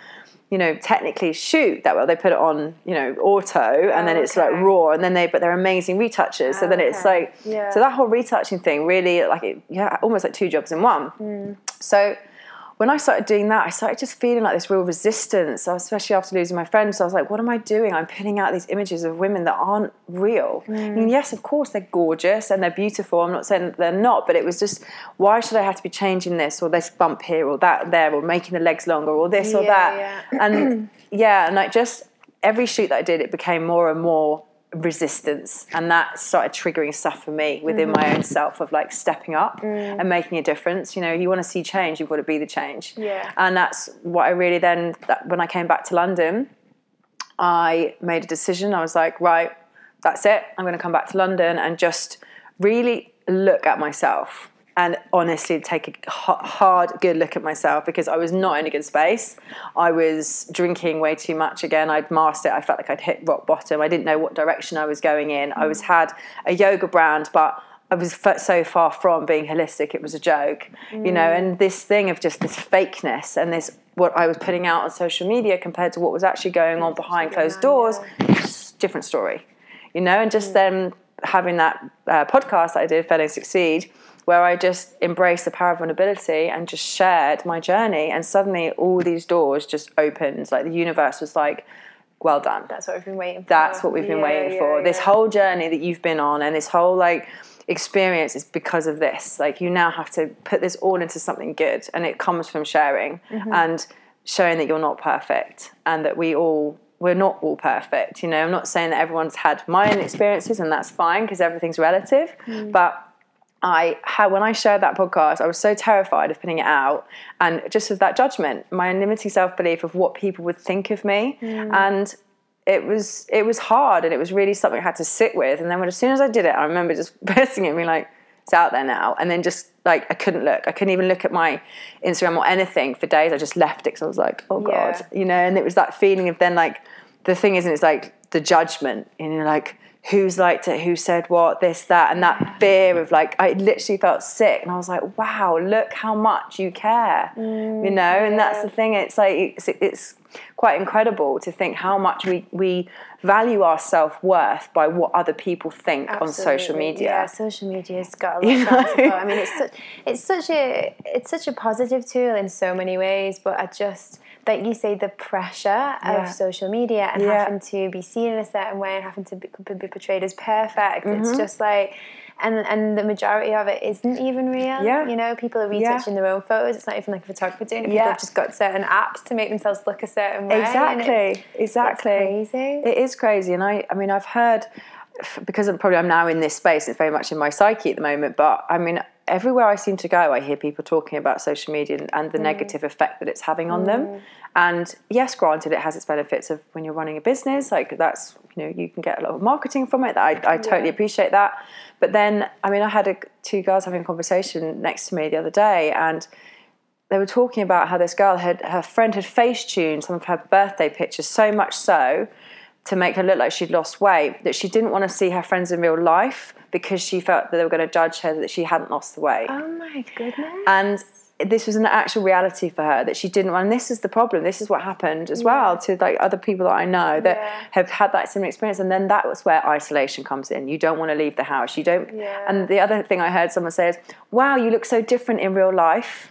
Speaker 2: you know, technically shoot that well. They put it on, you know, auto, and then it's like raw, and then they, but they're amazing retouches. So then it's
Speaker 1: Okay.
Speaker 2: like,
Speaker 1: Yeah.
Speaker 2: so that whole retouching thing really, like, it, yeah, almost like two jobs in one.
Speaker 1: Mm.
Speaker 2: So when I started doing that, I started just feeling like this real resistance, especially after losing my friend. So I was like, what am I doing? I'm putting out these images of women that aren't real. I
Speaker 1: Mm.
Speaker 2: mean, yes, of course, they're gorgeous and they're beautiful. I'm not saying that they're not, but it was just, why should I have to be changing this or this bump here or that there or making the legs longer or this or
Speaker 1: Yeah,
Speaker 2: that? And yeah, and like just every shoot that I did, it became more and more resistance and that started triggering stuff for me within
Speaker 1: Mm-hmm.
Speaker 2: my own self of like stepping up
Speaker 1: Mm.
Speaker 2: and making a difference you know you want to see change you've got to be the change
Speaker 1: Yeah.
Speaker 2: and that's what i really then that, when i came back to london i made a decision i was like right that's it i'm going to come back to london and just really look at myself and honestly take a hard good look at myself because i was not in a good space. I was drinking way too much again. I'd masked it. I felt like i'd hit rock bottom. I didn't know what direction i was going in. I was had a yoga brand but I was f- so far from being holistic, it was a joke, you know. And this thing of just this fakeness and this what I was putting out on social media compared to what was actually going on behind closed doors, a different story, you know. And just then having that uh, podcast that I did, Fellow Succeed, where I just embraced the power of vulnerability and just shared my journey, and suddenly all these doors just opened. Like the universe was like, "Well done."
Speaker 1: That's what we've been waiting for.
Speaker 2: that's what we've been
Speaker 1: Yeah,
Speaker 2: waiting
Speaker 1: yeah,
Speaker 2: for. This whole journey that you've been on and this whole like experience is because of this. Like you now have to put this all into something good and it comes from sharing
Speaker 1: Mm-hmm.
Speaker 2: and showing that you're not perfect and that we all we're not all perfect. You know, I'm not saying that everyone's had my own experiences and that's fine because everything's relative,
Speaker 1: Mm.
Speaker 2: but I had when I shared that podcast, I was so terrified of putting it out, and just of that judgment, my limiting self belief of what people would think of me, hmm. and it was it was hard, and it was really something I had to sit with. And then when as soon as I did it, I remember just bursting it, and being like, "It's out there now," and then just like I couldn't look, I couldn't even look at my Instagram or anything for days. I just left it because I was like, "Oh God,"
Speaker 1: Yeah.
Speaker 2: you know. And it was that feeling of then like the thing is, and it's like the judgment, and you're like who's liked it, who said what, this, that, and that fear of like, I literally felt sick. And I was like, wow, look how much you care, you mm, know? And that's the thing, it's like, it's, it's quite incredible to think how much we, we value our self worth by what other people think on social media.
Speaker 1: Yeah, social media's got a lot to answer. I mean, it's such, it's such a it's such a positive tool in so many ways, but I just like you say, the pressure
Speaker 2: Yeah.
Speaker 1: of social media and
Speaker 2: Yeah.
Speaker 1: having to be seen in a certain way and having to be, be portrayed as perfect.
Speaker 2: Mm-hmm.
Speaker 1: It's just like and and the majority of it isn't even real.
Speaker 2: Yeah.
Speaker 1: You know, people are
Speaker 2: Yeah.
Speaker 1: retouching their own photos. It's not even like a photographer doing it. People
Speaker 2: Yeah.
Speaker 1: have just got certain apps to make themselves look a certain way.
Speaker 2: Exactly,
Speaker 1: it's-
Speaker 2: exactly.
Speaker 1: It's crazy.
Speaker 2: It is crazy, and I, I mean, I've heard because I'm probably I'm now in this space. It's very much in my psyche at the moment. But I mean, everywhere I seem to go, I hear people talking about social media and, and the mm. negative effect that it's having on them. Mm. And yes, granted, it has its benefits of when you're running a business. Like that's you know you can get a lot of marketing from it. I, I totally
Speaker 1: Yeah.
Speaker 2: appreciate that. But then, I mean, I had a, two girls having a conversation next to me the other day, and they were talking about how this girl had her friend had face tuned some of her birthday pictures so much so to make her look like she'd lost weight that she didn't want to see her friends in real life because she felt that they were going to judge her that she hadn't lost the weight
Speaker 1: oh my goodness.
Speaker 2: and this was an actual reality for her that she didn't want and this is the problem this is what happened as well to like other people that i know that
Speaker 1: Yeah.
Speaker 2: have had that similar experience and then that was where isolation comes in you don't want to leave the house you don't
Speaker 1: Yeah.
Speaker 2: and the other thing i heard someone say is wow you look so different in real life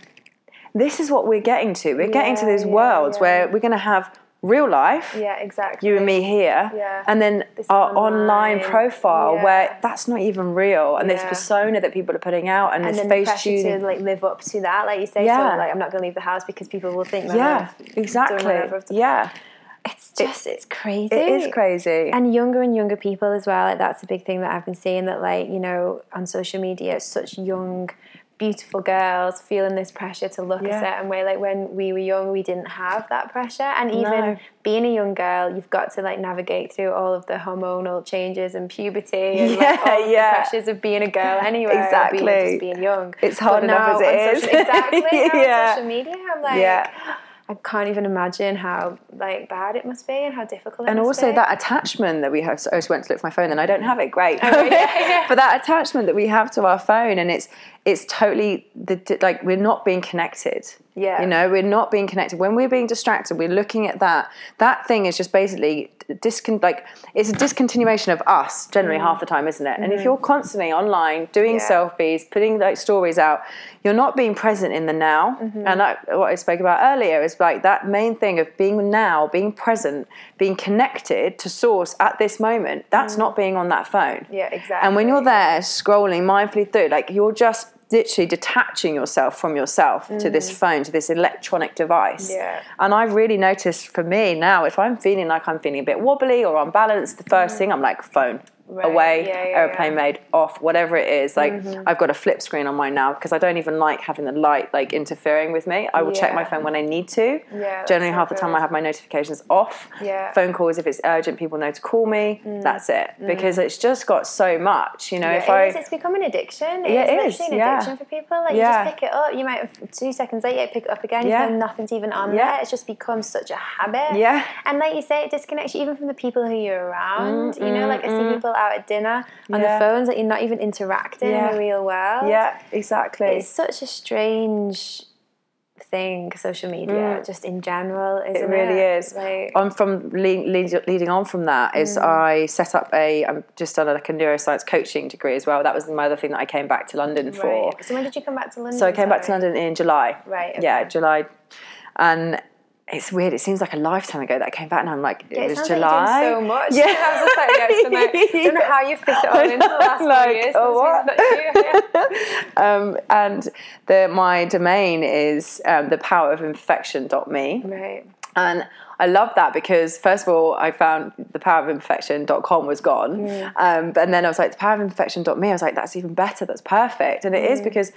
Speaker 2: this is what we're getting to we're getting to
Speaker 1: Yeah,
Speaker 2: these
Speaker 1: yeah,
Speaker 2: worlds
Speaker 1: yeah.
Speaker 2: where we're going to have real life
Speaker 1: yeah, exactly.
Speaker 2: you and me here,
Speaker 1: Yeah.
Speaker 2: and then
Speaker 1: This
Speaker 2: our online,
Speaker 1: online,
Speaker 2: profile
Speaker 1: yeah.
Speaker 2: where that's not even real, and this persona that people are putting out, and,
Speaker 1: and
Speaker 2: this
Speaker 1: the
Speaker 2: face
Speaker 1: pressure to like live up to that, like you say.
Speaker 2: Yeah.
Speaker 1: So like, I'm not going to leave the house because people will think.
Speaker 2: yeah,
Speaker 1: I've
Speaker 2: exactly.
Speaker 1: whatever I've done.
Speaker 2: Yeah,
Speaker 1: It's just it's crazy.
Speaker 2: it is crazy.
Speaker 1: And younger and younger people as well. Like that's a big thing that I've been seeing. That like you know on social media, such young, beautiful girls feeling this pressure to look
Speaker 2: Yeah.
Speaker 1: a certain way. Like when we were young, we didn't have that pressure. And even
Speaker 2: No.
Speaker 1: being a young girl, you've got to like navigate through all of the hormonal changes and puberty and like, all
Speaker 2: yeah.
Speaker 1: the pressures of being a girl anyway.
Speaker 2: Exactly.
Speaker 1: Being, just being young.
Speaker 2: It's hard
Speaker 1: But
Speaker 2: enough
Speaker 1: now
Speaker 2: as it is.
Speaker 1: social- exactly.
Speaker 2: Yeah.
Speaker 1: on social media, I'm like.
Speaker 2: Yeah.
Speaker 1: I can't even imagine how like bad it must be and how difficult it
Speaker 2: and also
Speaker 1: be.
Speaker 2: that attachment that we have. So I just went to look for my phone, and I don't have it. Great,
Speaker 1: Oh, yeah, yeah.
Speaker 2: but that attachment that we have to our phone, and it's it's totally the like we're not being connected.
Speaker 1: Yeah.
Speaker 2: you know, we're not being connected. When we're being distracted, we're looking at that. That thing is just basically discon like it's a discontinuation of us generally half the time, isn't it? And if you're constantly online doing
Speaker 1: Mm-hmm. Yeah.
Speaker 2: selfies, putting like stories out, you're not being present in the now.
Speaker 1: Mm-hmm.
Speaker 2: And that, what I spoke about earlier is like that main thing of being now, being present, being connected to source at this moment. That's not being on that phone.
Speaker 1: Mm. Yeah, exactly.
Speaker 2: And when you're there scrolling mindfully through, like you're just literally detaching yourself from yourself to this phone, to this electronic device.
Speaker 1: Mm. Yeah.
Speaker 2: And I've really noticed for me now, if I'm feeling like I'm feeling a bit wobbly or unbalanced, the first thing I'm like, phone.
Speaker 1: Mm. Right.
Speaker 2: Away,
Speaker 1: Yeah, yeah,
Speaker 2: airplane mode off, whatever it is. Like
Speaker 1: Mm-hmm.
Speaker 2: I've got a flip screen on mine now because I don't even like having the light like interfering with me. I will check my phone when I need to.
Speaker 1: Yeah,
Speaker 2: Generally, half the time. I have my notifications off.
Speaker 1: Yeah.
Speaker 2: Phone calls if it's urgent, people know to call me. That's it because it's just got so much. You know,
Speaker 1: Mm.
Speaker 2: If
Speaker 1: it
Speaker 2: I
Speaker 1: is. It's become an addiction.
Speaker 2: Yeah, it
Speaker 1: it's
Speaker 2: is,
Speaker 1: an addiction for people. Like
Speaker 2: Yeah.
Speaker 1: you just pick it up. You might have two seconds later pick it up again.
Speaker 2: Yeah.
Speaker 1: Nothing's even on
Speaker 2: Yeah.
Speaker 1: there. It's just become such a habit.
Speaker 2: Yeah.
Speaker 1: And like you say, it disconnects you even from the people who you're around. you know, like I see people out at dinner on
Speaker 2: Yeah.
Speaker 1: the phones that you're not even interacting in the real world.
Speaker 2: yeah, exactly.
Speaker 1: It's such a strange thing, social media, just in general, isn't it?
Speaker 2: Mm. Really is.
Speaker 1: Like,
Speaker 2: on from lead, lead, leading on from that is
Speaker 1: Mm.
Speaker 2: I set up a I'm just done like a neuroscience coaching degree as well. That was my other thing that I came back to London for.
Speaker 1: So when did you come back to London?
Speaker 2: So I came back to? London in July.
Speaker 1: Right,
Speaker 2: Yeah. July, and it's weird. It seems like a lifetime ago that I came back, and I'm like,
Speaker 1: Yeah,
Speaker 2: it was July.
Speaker 1: like so much.
Speaker 2: Yeah.
Speaker 1: I was just like, yeah, it's like, I don't know how you fit it all into the last
Speaker 2: Like,
Speaker 1: few years.
Speaker 2: oh, what?
Speaker 1: Yeah.
Speaker 2: um, and the my domain is um, the power of imperfection.me.
Speaker 1: Right.
Speaker 2: And I love that because first of all, I found the power of imperfection.com was gone. Um, and then I was like, the power of imperfection.me, I was like, that's even better. That's perfect. And it is because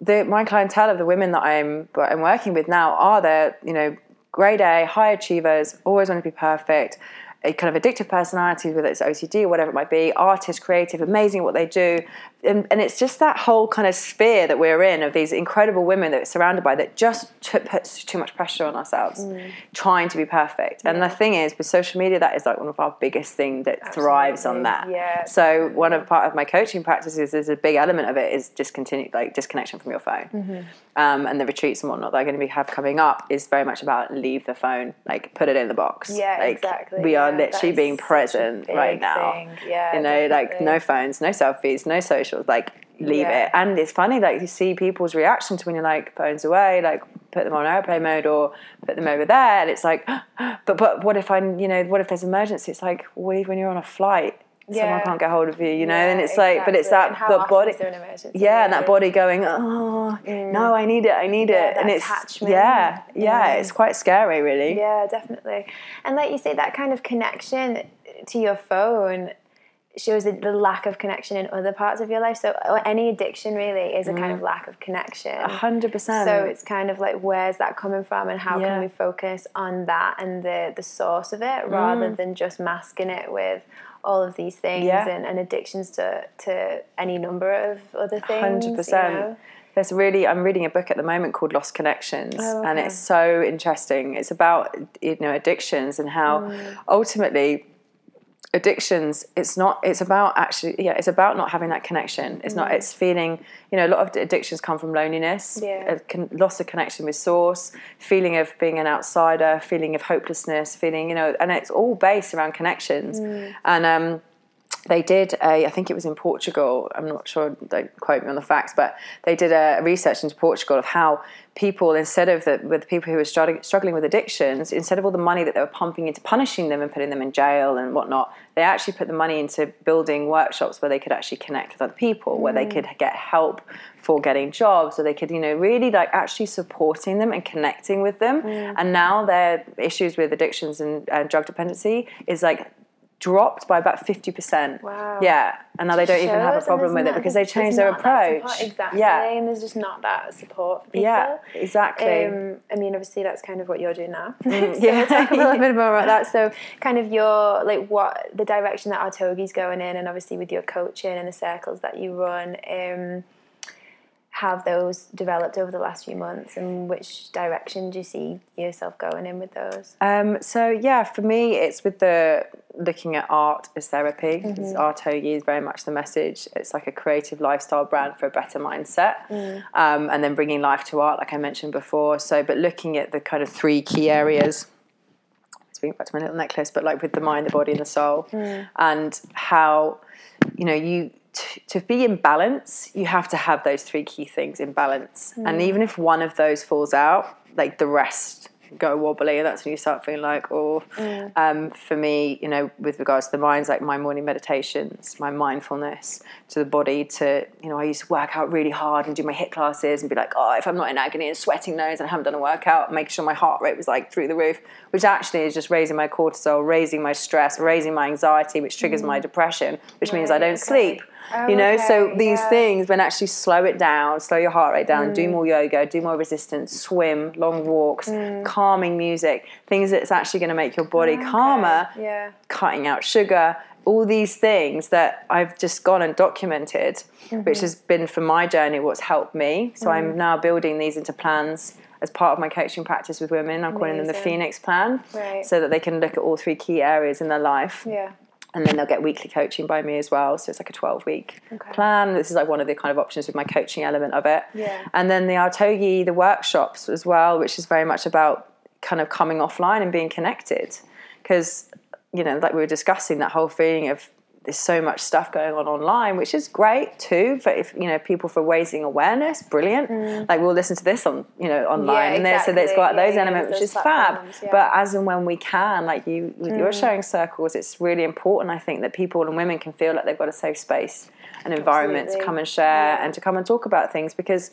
Speaker 2: the, my clientele of the women that I'm, I'm working with now are the, you know, grade A, high achievers, always want to be perfect, a kind of addictive personalities, whether it's OCD or whatever it might be, artists, creative, amazing at what they do. And, and it's just that whole kind of sphere that we're in of these incredible women that we're surrounded by that just t- puts too much pressure on ourselves, trying to be perfect. And the thing is, with social media, that is like one of our biggest things that thrives on that.
Speaker 1: Yeah,
Speaker 2: So one of part of my coaching practices is a big element of it is discontinue like disconnection from your phone.
Speaker 1: Mm-hmm.
Speaker 2: Um, and the retreats and whatnot that I'm going to be have coming up is very much about leave the phone, like put it in the box.
Speaker 1: Yeah,
Speaker 2: like,
Speaker 1: exactly.
Speaker 2: We are
Speaker 1: Yeah,
Speaker 2: literally being
Speaker 1: is such a
Speaker 2: present right now.
Speaker 1: thing. Yeah,
Speaker 2: you know, like no phones, no selfies, no socials. Like leave
Speaker 1: Yeah.
Speaker 2: it. And it's funny, like you see people's reaction to when you're like phones away, like put them on airplane mode or put them over there. And it's like, but but what if I, you know, what if there's an emergency? It's like, well, when you're on a flight. someone can't get hold of you, you know,
Speaker 1: Yeah,
Speaker 2: and it's like, but it's that the body,
Speaker 1: is there an emergency,
Speaker 2: yeah, and that body going, oh no, I need it, I need
Speaker 1: Yeah,
Speaker 2: it, and it's
Speaker 1: attachment.
Speaker 2: yeah, yeah,
Speaker 1: Mm.
Speaker 2: it's quite scary, really.
Speaker 1: Yeah, definitely. And like you say, that kind of connection to your phone shows the, the lack of connection in other parts of your life. So or any addiction really is a kind of lack of connection.
Speaker 2: Mm. A hundred percent.
Speaker 1: So it's kind of like where's that coming from and how
Speaker 2: Yeah.
Speaker 1: can we focus on that and the the source of it rather than just masking it with all of these things
Speaker 2: Yeah.
Speaker 1: and, and addictions to to any number of other things.
Speaker 2: Hundred
Speaker 1: you
Speaker 2: percent.
Speaker 1: know?
Speaker 2: There's really, I'm reading a book at the moment called Lost Connections,
Speaker 1: Oh,
Speaker 2: and it's so interesting. It's about you know addictions and how
Speaker 1: Mm.
Speaker 2: ultimately addictions it's not it's about actually yeah it's about not having that connection it's not it's feeling you know a lot of addictions come from loneliness
Speaker 1: Mm. Yeah.
Speaker 2: a con- loss of connection with source feeling of being an outsider feeling of hopelessness feeling you know and it's all based around connections
Speaker 1: Mm.
Speaker 2: and um they did a, I think it was in Portugal. I'm not sure. Don't quote me on the facts, but they did a research into Portugal of how people, instead of the with people who were struggling, with addictions, instead of all the money that they were pumping into punishing them and putting them in jail and whatnot, they actually put the money into building workshops where they could actually connect with other people, where they could get help for getting jobs, or they could, you know, really like actually supporting them and connecting with them. And now their issues with addictions and uh, drug dependency is like dropped by about 50%.
Speaker 1: Wow.
Speaker 2: Yeah. And now they don't even have a problem with it because they changed their approach.
Speaker 1: support- exactly.
Speaker 2: Yeah.
Speaker 1: And there's just not that support for people.
Speaker 2: Yeah, exactly.
Speaker 1: Um, I mean, obviously, that's kind of what you're doing now. so
Speaker 2: Mm, yeah.
Speaker 1: we'll talk a little bit more about that. So, kind of your like what the direction that Artogi's going in, and obviously with your coaching and the circles that you run. Um, have those developed over the last few months, and which direction do you see yourself going in with those?
Speaker 2: Um, so yeah, for me, it's with the looking at art as therapy.
Speaker 1: Mm-hmm.
Speaker 2: Art is very much the message. It's like a creative lifestyle brand for a better mindset,
Speaker 1: Mm.
Speaker 2: um, and then bringing life to art, like I mentioned before. So, but looking at the kind of three key areas. Speaking back to my little necklace, but like with the mind, the body, and the soul,
Speaker 1: Mm.
Speaker 2: and how you know you to be in balance, you have to have those three key things in balance. And mm. even if one of those falls out, like the rest go wobbly, and that's when you start feeling like, oh. Mm. Um, for me, you know, with regards to the minds, like my morning meditations, my mindfulness, to the body, to you know, I used to work out really hard and do my HIIT classes and be like, oh, if I'm not in agony and sweating nose and I haven't done a workout, make sure my heart rate was like through the roof, which actually is just raising my cortisol, raising my stress, raising my anxiety, which triggers my mm. depression, which means I don't
Speaker 1: okay.
Speaker 2: sleep.
Speaker 1: Oh,
Speaker 2: you know, so these
Speaker 1: yeah.
Speaker 2: things, when actually slow it down, slow your heart rate down,
Speaker 1: Mm.
Speaker 2: do more yoga, do more resistance, swim, long walks,
Speaker 1: Mm.
Speaker 2: calming music, things that's actually going to make your body calmer,
Speaker 1: Yeah.
Speaker 2: cutting out sugar, all these things that I've just gone and documented,
Speaker 1: Mm-hmm.
Speaker 2: which has been for my journey what's helped me. So
Speaker 1: Mm.
Speaker 2: I'm now building these into plans as part of my coaching practice with women. I'm calling them the Phoenix Plan,
Speaker 1: Right.
Speaker 2: so that they can look at all three key areas in their life
Speaker 1: Yeah.
Speaker 2: And then they'll get weekly coaching by me as well. So it's like a 12 week
Speaker 1: Okay.
Speaker 2: plan. This is like one of the kind of options with my coaching element of it.
Speaker 1: Yeah.
Speaker 2: And then the Artogi, the workshops as well, which is very much about kind of coming offline and being connected. Because, you know, like we were discussing, that whole feeling of there's so much stuff going on online, which is great too. For if you know people for raising awareness, brilliant. Like we'll listen to this on you know online,
Speaker 1: Yeah,
Speaker 2: and there, so
Speaker 1: exactly.
Speaker 2: got
Speaker 1: Yeah,
Speaker 2: those
Speaker 1: yeah,
Speaker 2: elements, which is fab. But as and when we can, like you with your sharing circles, it's really important. I think that people and women can feel like they've got a safe space, and environment to come and share and to come and talk about things because.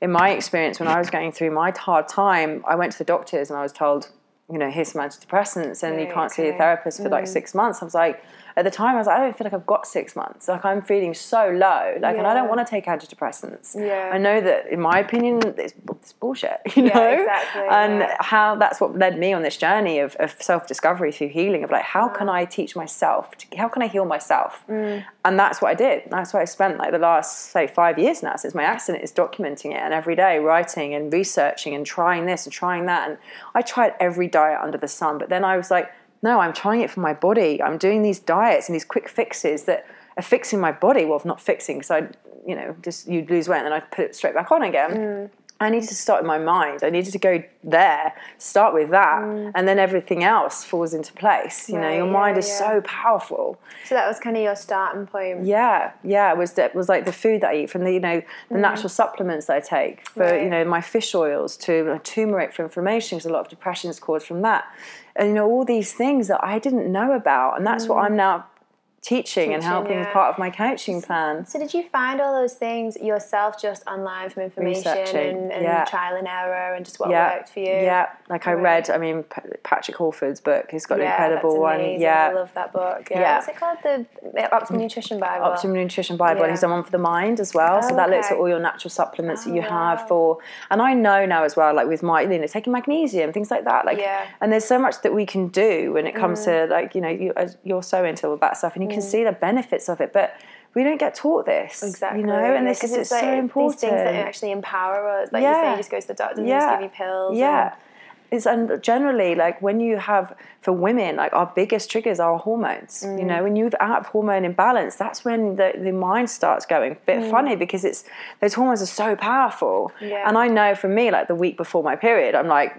Speaker 2: In my experience, when I was going through my hard time, I went to the doctors and I was told, you know, here's some antidepressants and you can't see a.
Speaker 1: Mm.
Speaker 2: therapist for like six months. I was like, at the time, I was like, I don't feel like I've got six months. Like I'm feeling so low. Like, and I don't want to take antidepressants.
Speaker 1: Yeah.
Speaker 2: I know that, in my opinion, it's, it's bullshit. You
Speaker 1: Yeah,
Speaker 2: know,
Speaker 1: exactly,
Speaker 2: and
Speaker 1: yeah.
Speaker 2: how that's what led me on this journey of, of self discovery through healing. Of like, how can I teach myself? To, how can I heal myself?
Speaker 1: Mm.
Speaker 2: And that's what I did. That's what I spent like the last say five years now since my accident is documenting it and every day writing and researching and trying this and trying that. And I tried every diet under the sun, but then I was like, no, I'm trying it for my body. I'm doing these diets and these quick fixes that are fixing my body. Well, not fixing, because I, you know, just you'd lose weight and then I'd put it straight back on again.
Speaker 1: Mm.
Speaker 2: I needed to start in my mind. I needed to go there, start with that, and then everything else falls into place. You know,
Speaker 1: Mm.
Speaker 2: Your
Speaker 1: yeah,
Speaker 2: mind is
Speaker 1: yeah.
Speaker 2: so powerful.
Speaker 1: So that was kind of your starting point.
Speaker 2: Yeah, yeah. It was it was like the food that I eat from the you know the natural supplements that I take for
Speaker 1: Mm. Right.
Speaker 2: you know my fish oils to like, turmeric for inflammation because a lot of depression is caused from that, and you know all these things that I didn't know about, and that's
Speaker 1: Mm.
Speaker 2: what I'm now teaching, and helping
Speaker 1: yeah.
Speaker 2: part of my coaching plan.
Speaker 1: So did you find all those things yourself just online from information and, and
Speaker 2: yeah.
Speaker 1: trial and error and just what
Speaker 2: yeah,
Speaker 1: worked for you?
Speaker 2: yeah. Like I read, I mean, Patrick Holford's book. He's got an incredible one. Yeah,
Speaker 1: I love that book. Yeah. What's it called? The Optimum Nutrition Bible.
Speaker 2: Optimum Nutrition Bible, and he's done one for the mind as well. so
Speaker 1: Oh,
Speaker 2: that looks at all your natural supplements that
Speaker 1: Oh,
Speaker 2: you
Speaker 1: wow.
Speaker 2: have for. And I know now as well, like with my, you know, taking magnesium, things like that. Like,
Speaker 1: Yeah. Mm.
Speaker 2: and there's so much that we can do when it comes to like, you know, you, you're so into all that stuff, and you can see the benefits of it, but. We don't get taught this,
Speaker 1: Exactly.
Speaker 2: you know, and
Speaker 1: Yeah,
Speaker 2: this is
Speaker 1: it's
Speaker 2: so important.
Speaker 1: These things that actually empower us. Like you say, you just go to the doctor and
Speaker 2: Yeah.
Speaker 1: just give you pills.
Speaker 2: Yeah.
Speaker 1: and-
Speaker 2: It's and generally like when you have for women like our biggest triggers are hormones.
Speaker 1: Mm.
Speaker 2: You know, when you're out of hormone imbalance, that's when the, the mind starts going a bit funny because it's those hormones are so powerful.
Speaker 1: Mm. Yeah.
Speaker 2: And I know for me, like the week before my period, I'm like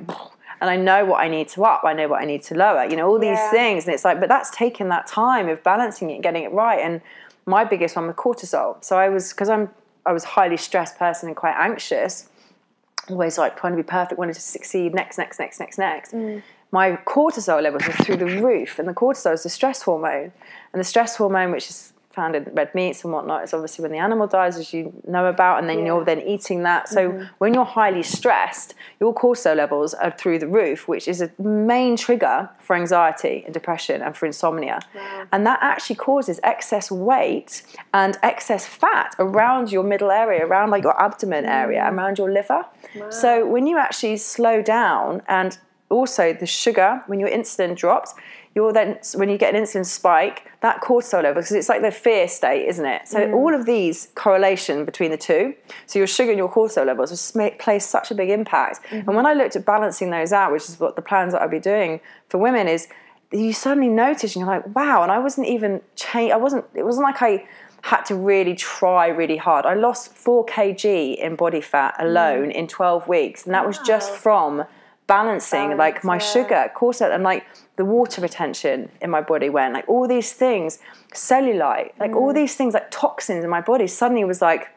Speaker 2: and I know what I need to up, I know what I need to lower, you know, all these
Speaker 1: Yeah.
Speaker 2: things. And it's like, but that's taken that time of balancing it and getting it right. And my biggest one was cortisol. So I was because I'm I was a highly stressed person and quite anxious always like trying to be perfect, wanted to succeed, next, next, next, next, next.
Speaker 1: Mm.
Speaker 2: My cortisol levels were through the roof, and the cortisol is the stress hormone. And the stress hormone, which is found in red meats and whatnot, is obviously when the animal dies, as you know about, and then
Speaker 1: Yeah. Mm-hmm.
Speaker 2: you're then eating that. So when you're highly stressed, your cortisol levels are through the roof, which is a main trigger for anxiety and depression and for insomnia. And that actually causes excess weight and excess fat around your middle area, around like your abdomen area, around your liver. So when you actually slow down and also the sugar, when your insulin drops, you're then when you get an insulin spike, that cortisol level, because it's like the fear state, isn't it? So mm. all of these correlation between the two, so your sugar and your cortisol levels just make, play such a big impact. Mm-hmm. And when I looked at balancing those out, which is what the plans that I'll be doing for women is, you suddenly notice and you're like, wow, and I wasn't even change. I wasn't. It wasn't like I had to really try really hard. I lost four kg in body fat alone mm. in 12 weeks, and that was just from balancing
Speaker 1: Balance,
Speaker 2: like my
Speaker 1: yeah.
Speaker 2: sugar, cortisol, and like the water retention in my body went. Like all these things, cellulite, like all
Speaker 1: Mm.
Speaker 2: these things, like toxins in my body suddenly was like.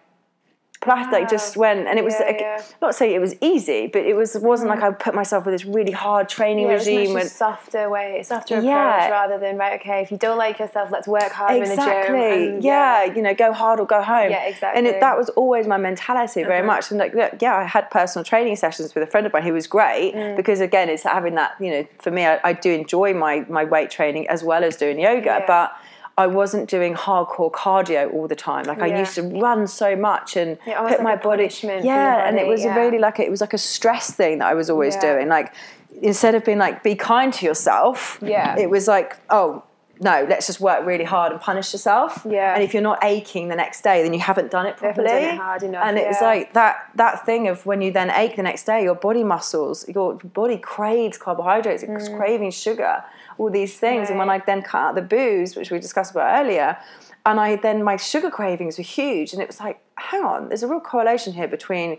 Speaker 2: Like just went, and it was
Speaker 1: Yeah,
Speaker 2: like,
Speaker 1: yeah.
Speaker 2: not saying it was easy, but it was wasn't like I put myself with this really hard training
Speaker 1: Yeah, it was
Speaker 2: regime.
Speaker 1: a
Speaker 2: when-
Speaker 1: softer way, softer approach rather than right. Okay, if you don't like yourself, let's work harder in the gym.
Speaker 2: exactly
Speaker 1: and-
Speaker 2: yeah. you know go hard or go home
Speaker 1: Yeah,
Speaker 2: and
Speaker 1: exactly.
Speaker 2: it, that was always my mentality very
Speaker 1: Uh-huh.
Speaker 2: much and like look, yeah i had personal training sessions with a friend of mine who was great
Speaker 1: Mm.
Speaker 2: because again it's having that you know for me i, I do enjoy my my weight training as well as doing yoga
Speaker 1: Yeah.
Speaker 2: but I wasn't doing hardcore cardio all the time. Like I used to run so much and
Speaker 1: Yeah,
Speaker 2: put
Speaker 1: like
Speaker 2: my body. Yeah,
Speaker 1: your
Speaker 2: and it was
Speaker 1: yeah.
Speaker 2: really like a, it was like a stress thing that I was always
Speaker 1: Yeah.
Speaker 2: doing. Like instead of being like be kind to yourself,
Speaker 1: Yeah.
Speaker 2: it was like oh no, let's just work really hard and punish yourself.
Speaker 1: Yeah.
Speaker 2: And if you're not aching the next day, then you haven't done it properly.
Speaker 1: done it hard enough,
Speaker 2: And it was like that that thing of when you then ache the next day, your body muscles, your body craves carbohydrates, it's mm. craving sugar, all these things. And when I. Then cut out the booze, which we discussed about earlier, and I then my sugar cravings were huge, and it was like, hang on, there's a real correlation here between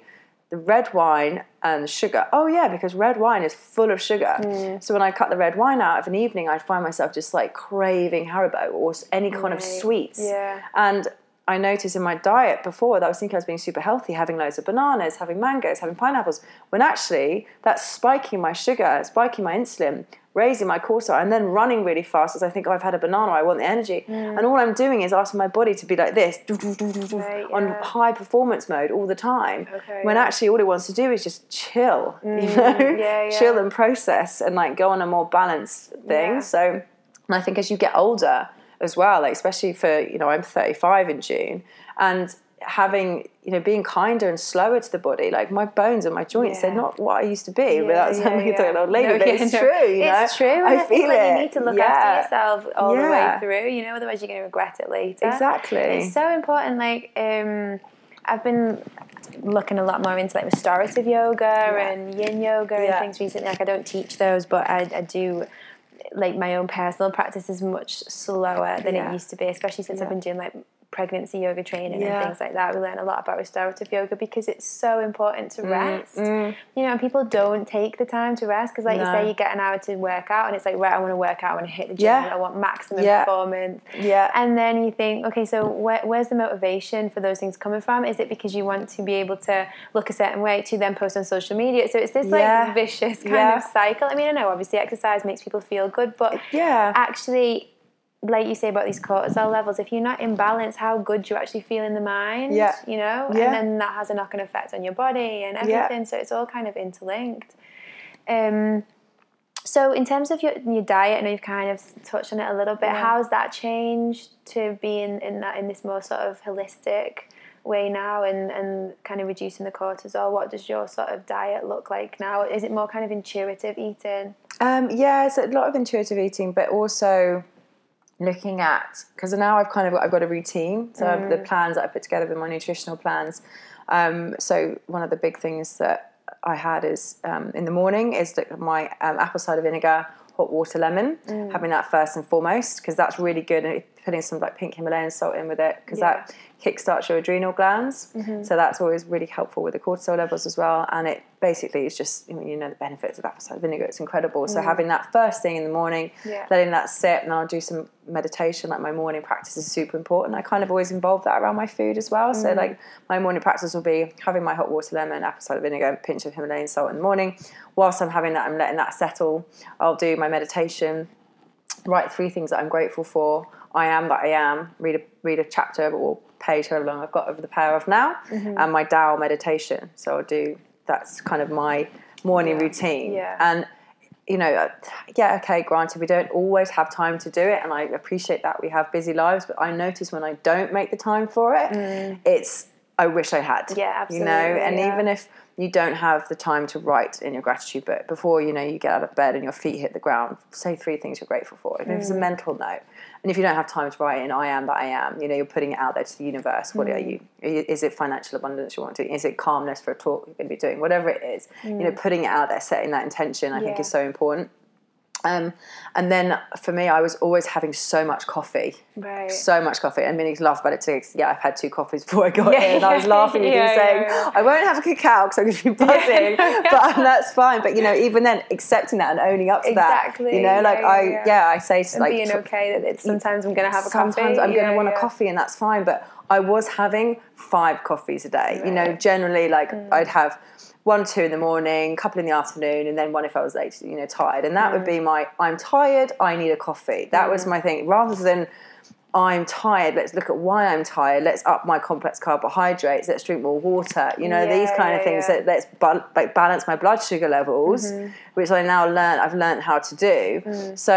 Speaker 2: the red wine and sugar. Oh yeah, because red wine is full of sugar.
Speaker 1: Mm.
Speaker 2: So when I cut the red wine out of an evening, I'd find myself just like craving Haribo or any kind of sweets.
Speaker 1: Yeah.
Speaker 2: And I noticed in my diet before that I was thinking I was being super healthy, having loads of bananas, having mangoes, having pineapples, when actually that's spiking my sugar, spiking my insulin, raising my cortisol, and then running really fast as I think oh, I've had a banana, I want the energy. Mm. And all I'm doing is asking my body to be like this
Speaker 1: Right,
Speaker 2: on
Speaker 1: yeah.
Speaker 2: high performance mode all the time.
Speaker 1: Okay,
Speaker 2: when
Speaker 1: yeah.
Speaker 2: actually all it wants to do is just chill, you mm, know,
Speaker 1: yeah, yeah.
Speaker 2: chill and process and like go on a more balanced thing. So, and I think as you get older as well, like especially for you know I'm 35 in June, and having you know being kinder and slower to the body, like my bones and my joints, they're not what I used to be. but
Speaker 1: Yeah,
Speaker 2: that's
Speaker 1: yeah,
Speaker 2: sounding like
Speaker 1: yeah.
Speaker 2: an old lady,
Speaker 1: No,
Speaker 2: but
Speaker 1: yeah,
Speaker 2: it's
Speaker 1: no.
Speaker 2: true. You know,
Speaker 1: It's true. and
Speaker 2: I
Speaker 1: I,
Speaker 2: feel
Speaker 1: like
Speaker 2: it.
Speaker 1: you need to look
Speaker 2: yeah.
Speaker 1: after yourself all the way through. You know, otherwise you're going to regret it later.
Speaker 2: Exactly.
Speaker 1: It's so important. Like, um, I've been looking a lot more into like restorative yoga and yin yoga and things recently. Like, I don't teach those, but I, I do. Like my own personal practice is much slower than
Speaker 2: Yeah.
Speaker 1: it used to be, especially since I've been doing like pregnancy yoga training
Speaker 2: Yeah.
Speaker 1: and things like that. We learn a lot about restorative yoga because it's so important to rest.
Speaker 2: mm.
Speaker 1: You know, and people don't take the time to rest because, like you say, you get an hour to work out, and it's like, right, I want to work out, I want to hit the gym,
Speaker 2: Yeah.
Speaker 1: I want maximum
Speaker 2: Yeah.
Speaker 1: performance.
Speaker 2: Yeah.
Speaker 1: And then you think, okay, so where, where's the motivation for those things coming from? Is it because you want to be able to look a certain way to then post on social media? So it's this like vicious kind of cycle. I mean, I know obviously exercise makes people feel good, but
Speaker 2: Yeah.
Speaker 1: actually like you say about these cortisol levels, if you're not in balance, how good you actually feel in the mind,
Speaker 2: Yeah.
Speaker 1: you know,
Speaker 2: Yeah.
Speaker 1: and then that has a knock-on effect on your body and
Speaker 2: Yeah.
Speaker 1: everything. So it's all kind of interlinked. Um, so in terms of your your diet, I know you've kind of touched on it a little bit.
Speaker 2: Yeah.
Speaker 1: How's that changed to be in, in that in this more sort of holistic way now, and and kind of reducing the cortisol? What does your sort of diet look like now? Is it more kind of intuitive eating?
Speaker 2: Um, yeah, it's a lot of intuitive eating, but also looking at because now I've kind of got, I've got a routine. So I've- the plans that I put together with my nutritional plans. Um, so one of the big things that I had is um, in the morning is that my um, apple cider vinegar, hot water, lemon, having that first and foremost because that's really good. And putting some like pink Himalayan salt in with it because
Speaker 1: Yeah.
Speaker 2: that kickstarts your adrenal glands. Mm-hmm. So that's always really helpful with the cortisol levels as well. And it basically is just you know, you know the benefits of apple cider vinegar. It's incredible. So mm. having that first thing in the morning,
Speaker 1: Yeah.
Speaker 2: letting that sit, and I'll do some meditation. Like my morning practice is super important. I kind of always involve that around my food as well. So mm. like my morning practice will be having my hot water, lemon, apple cider vinegar, and pinch of Himalayan salt in the morning. Whilst I'm having that, I'm letting that settle. I'll do my meditation write three things that I'm grateful for. I am that I am. Read a read a chapter or page, however long I've got over the Power of Now,
Speaker 1: Mm-hmm.
Speaker 2: and my Tao meditation. So I'll do that's kind of my morning routine.
Speaker 1: Yeah.
Speaker 2: And you know, uh, yeah, okay. Granted, we don't always have time to do it, and I appreciate that we have busy lives. But I notice when I don't make the time for it, it's I wish I had.
Speaker 1: Mm. Yeah,
Speaker 2: You know, and
Speaker 1: yeah.
Speaker 2: even if you don't have the time to write in your gratitude book before you know you get out of bed and your feet hit the ground say three things you're grateful for even if it's a
Speaker 1: Mm.
Speaker 2: mental note and if you don't have time to write in i am that i am you know you're putting it out there to the universe what are
Speaker 1: Mm.
Speaker 2: you is it financial abundance you want to do is it calmness for a talk you're going to be doing whatever it is you know putting it out there setting that intention i think
Speaker 1: Mm.
Speaker 2: Is so important um, and then for me, I was always having so much coffee,
Speaker 1: Right.
Speaker 2: so much coffee. And Minnie's laughed about it too. Yeah, I've had two coffees before I got
Speaker 1: Yeah,
Speaker 2: here, and I was laughing with
Speaker 1: yeah,
Speaker 2: you saying,
Speaker 1: yeah, yeah.
Speaker 2: "I won't have a cacao because I'm going to be buzzing," but um, that's fine. But you know, even then, accepting that and owning up to that,
Speaker 1: Exactly,
Speaker 2: you know, like
Speaker 1: yeah,
Speaker 2: I,
Speaker 1: yeah,
Speaker 2: yeah,
Speaker 1: yeah.
Speaker 2: I say to
Speaker 1: and
Speaker 2: like
Speaker 1: being okay that it's sometimes I'm going to have a
Speaker 2: sometimes
Speaker 1: coffee.
Speaker 2: I'm going to
Speaker 1: Yeah,
Speaker 2: want a coffee, and that's fine. But I was having five coffees a day. You know,
Speaker 1: Mm.
Speaker 2: generally, like I'd have one, two in the morning, couple in the afternoon, and then one if I was late, you know, tired. And that would
Speaker 1: Mm.
Speaker 2: be my I'm tired, I need a coffee. That was my thing. Rather than I'm tired, let's look at why I'm tired. Let's up my complex carbohydrates. Let's drink more water. You know, these
Speaker 1: Yeah,
Speaker 2: kind of things
Speaker 1: yeah.
Speaker 2: that let's ba- like balance my blood sugar levels,
Speaker 1: Mm-hmm.
Speaker 2: which I now learn. I've learned how to do.
Speaker 1: Mm.
Speaker 2: So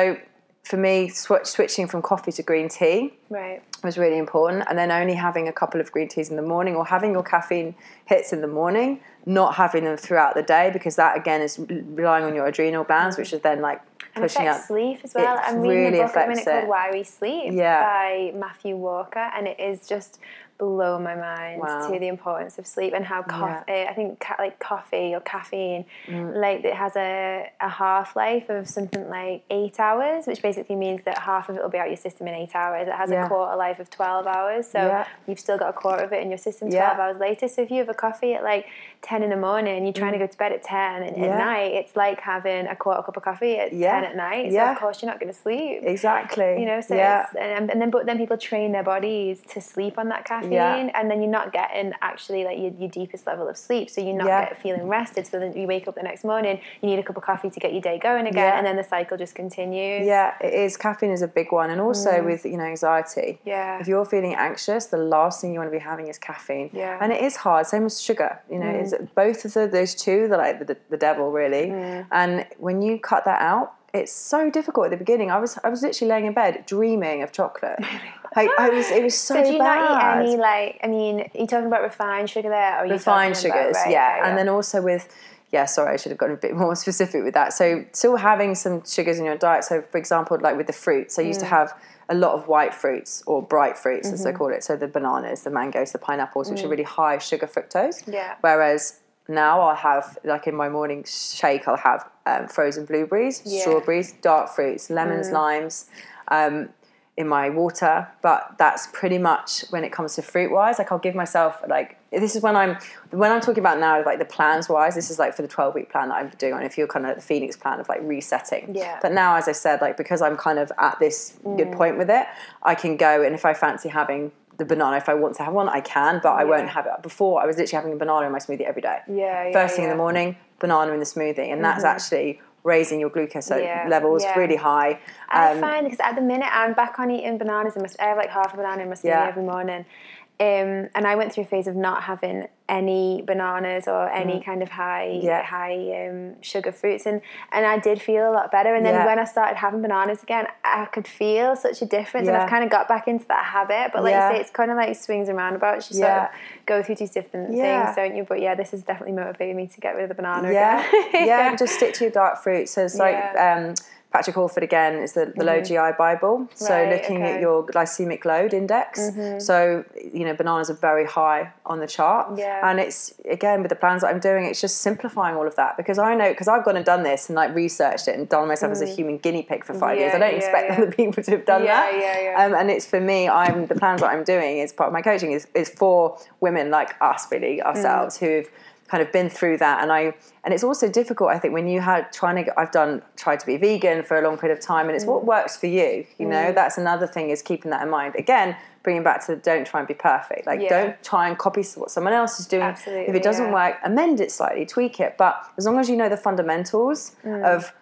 Speaker 2: for me, switch, switching from coffee to green tea
Speaker 1: Right.
Speaker 2: Was really important. And then only having a couple of green teas in the morning or having your caffeine hits in the morning, not having them throughout the day because that again is relying on your adrenal glands, which is then like pushing out.
Speaker 1: sleep as well.
Speaker 2: It
Speaker 1: I'm reading
Speaker 2: really
Speaker 1: a book at the minute
Speaker 2: affects
Speaker 1: called
Speaker 2: it.
Speaker 1: Why We Sleep
Speaker 2: Yeah.
Speaker 1: by Matthew Walker, and it is just blow my mind
Speaker 2: Wow.
Speaker 1: to the importance of sleep and how coffee. I think ca- like coffee or caffeine,
Speaker 2: Mm.
Speaker 1: like it has a, a half life of something like eight hours, which basically means that half of it will be out your system in eight hours. It has
Speaker 2: Yeah.
Speaker 1: a quarter life of twelve hours, so
Speaker 2: Yeah.
Speaker 1: you've still got a quarter of it in your system
Speaker 2: Yeah.
Speaker 1: twelve hours later. So if you have a coffee at like ten in the morning, and you're trying to go to bed at ten, and
Speaker 2: Mm. Yeah.
Speaker 1: at night it's like having a quarter cup of coffee at
Speaker 2: Yeah.
Speaker 1: ten at night. So
Speaker 2: Yeah.
Speaker 1: of course you're not going to sleep.
Speaker 2: Exactly.
Speaker 1: You know, so
Speaker 2: yeah.
Speaker 1: it's, and, and then but then people train their bodies to sleep on that caffeine,
Speaker 2: Yeah.
Speaker 1: and then you're not getting actually like your, your deepest level of sleep. So you're not get, feeling rested. So then you wake up the next morning, you need a cup of coffee to get your day going again, and then the cycle just continues.
Speaker 2: Yeah, it is. Caffeine is a big one, and also with you know anxiety.
Speaker 1: Mm. Yeah.
Speaker 2: If you're feeling anxious, the last thing you want to be having is caffeine.
Speaker 1: Yeah.
Speaker 2: And it is hard. Same as sugar. You know, is both of the, those two, they're like the, the devil, really.
Speaker 1: Mm.
Speaker 2: And when you cut that out, it's so difficult at the beginning. I was I was literally laying in bed dreaming of chocolate. like I was, it was so,
Speaker 1: So do you
Speaker 2: bad.
Speaker 1: not eat any like? I mean, are you talking about refined sugar there, or are you
Speaker 2: refined
Speaker 1: talking about-
Speaker 2: sugars,
Speaker 1: right,
Speaker 2: yeah.
Speaker 1: okay,
Speaker 2: and then also with yeah, sorry, I should have gotten a bit more specific with that. So still having some sugars in your diet. So for example, like with the fruits, I used
Speaker 1: Mm.
Speaker 2: to have a lot of white fruits or bright fruits as
Speaker 1: Mm-hmm.
Speaker 2: they call it. So the bananas, the mangoes, the pineapples, which are really high sugar fructose.
Speaker 1: Mm. Yeah.
Speaker 2: Whereas now I'll have like in my morning shake, I'll have um, frozen blueberries,
Speaker 1: Yeah. Mm.
Speaker 2: strawberries, dark fruits, lemons, limes. Um, in my water, but that's pretty much when it comes to fruit wise. Like I'll give myself like this is when I'm when I'm talking about now like the plans wise. This is like for the twelve week plan that I'm doing. And if you're kind of the Phoenix plan of like resetting,
Speaker 1: Yeah.
Speaker 2: But now, as I said, like because I'm kind of at this good
Speaker 1: Mm.
Speaker 2: point with it, I can go and if I fancy having the banana, if I want to have one, I can, but I won't have it. Before I was literally having a banana in my smoothie every day.
Speaker 1: Yeah, yeah,
Speaker 2: First thing in
Speaker 1: yeah. Mm-hmm.
Speaker 2: the morning, banana in the smoothie, and that's actually raising your glucose
Speaker 1: Yeah,
Speaker 2: levels
Speaker 1: yeah.
Speaker 2: really high.
Speaker 1: I
Speaker 2: Um,
Speaker 1: find because at the minute I'm back on eating bananas. I must I have like half a banana in my smoothie
Speaker 2: Yeah.
Speaker 1: every morning. Um, and I went through a phase of not having any bananas or any kind of high
Speaker 2: Mm. Yeah.
Speaker 1: high um, sugar fruits, and and I did feel a lot better. And then
Speaker 2: Yeah.
Speaker 1: when I started having bananas again, I could feel such a difference, and I've kind of got back into that habit. But like
Speaker 2: Yeah.
Speaker 1: you say, it's kind of like swings and roundabouts. You sort
Speaker 2: Yeah.
Speaker 1: of go through these different
Speaker 2: Yeah.
Speaker 1: things, don't you? But yeah, this is definitely motivating me to get rid of the banana
Speaker 2: yeah,
Speaker 1: again.
Speaker 2: yeah, just stick to your dark fruits. So it's like
Speaker 1: Yeah.
Speaker 2: Um, Patrick Holford again is the, the low GI Bible. So
Speaker 1: Right,
Speaker 2: looking
Speaker 1: okay. Mm-hmm.
Speaker 2: at your glycemic load index. So you know bananas are very high on the chart,
Speaker 1: Yeah.
Speaker 2: and it's again with the plans that I'm doing, it's just simplifying all of that because I know because I've gone and done this and like researched it and done myself as a human guinea pig for five years. I
Speaker 1: Mm.
Speaker 2: Don't
Speaker 1: yeah,
Speaker 2: expect
Speaker 1: yeah.
Speaker 2: other people to have done
Speaker 1: Yeah,
Speaker 2: that.
Speaker 1: yeah, yeah.
Speaker 2: Um, and it's for me. I'm the plans that I'm doing is part of my coaching is is for women like us, really ourselves, who've kind of been through that. And I and it's also difficult I think when you had trying to I've done tried to be vegan for a long period of time and it's what works for you you know? That's another thing is keeping that in mind. Again bringing back to don't try and be perfect. Like
Speaker 1: Yeah.
Speaker 2: don't try and copy what someone else is doing. If it doesn't
Speaker 1: yeah.
Speaker 2: work amend it slightly tweak it. But as long as you know the fundamentals
Speaker 1: Mm.
Speaker 2: of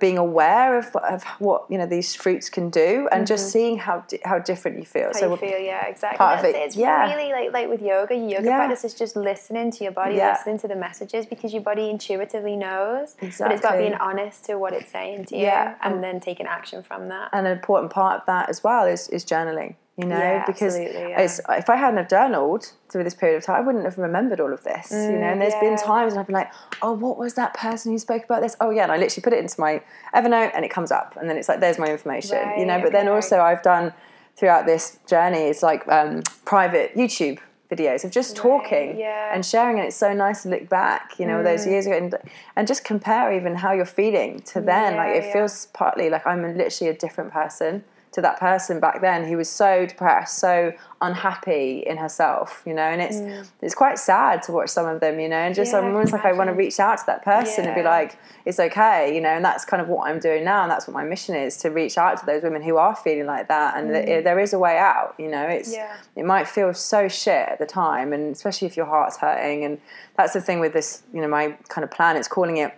Speaker 2: being aware of, of what you know these fruits can do and just seeing how how different you feel
Speaker 1: Mm-hmm. How
Speaker 2: so
Speaker 1: you feel, yeah, exactly.
Speaker 2: part of it,
Speaker 1: It's
Speaker 2: yeah.
Speaker 1: really like like with yoga. Your yoga
Speaker 2: Yeah.
Speaker 1: practice is just listening to your body,
Speaker 2: Yeah.
Speaker 1: listening to the messages because your body intuitively knows. But it's about
Speaker 2: Exactly.
Speaker 1: being honest to what it's saying to you
Speaker 2: Yeah.
Speaker 1: and then taking action from that.
Speaker 2: and an important part of that as well is, is journaling you know
Speaker 1: Yeah,
Speaker 2: because
Speaker 1: yeah.
Speaker 2: if i hadn't have journaled through this period of time i wouldn't have remembered all of this you know and there's been
Speaker 1: Mm,
Speaker 2: times when i've been like oh what was that person who spoke about this oh yeah and i literally put it into my evernote and it comes up and then it's like there's my information you know
Speaker 1: Right,
Speaker 2: but then also i've done throughout this journey it's like um, private youtube videos of just talking
Speaker 1: yeah. Mm.
Speaker 2: and sharing and it's so nice to look back you know those years ago and, and just compare even how you're feeling to then like it
Speaker 1: yeah.
Speaker 2: feels partly like I'm literally a different person to that person back then who was so depressed, so unhappy in herself, you know, and it's it's quite sad to watch some of them, you know, and just
Speaker 1: Mm. Yeah,
Speaker 2: I'm almost like I want to reach out to that person and be like, it's okay, you know, and that's kind of what I'm doing now, and that's what my mission is to reach out to those women who are feeling like that, and that there is a way out, you know, it's
Speaker 1: Mm. Yeah.
Speaker 2: it might feel so shit at the time, and especially if your heart's hurting, and that's the thing with this, you know, my kind of plan, it's calling it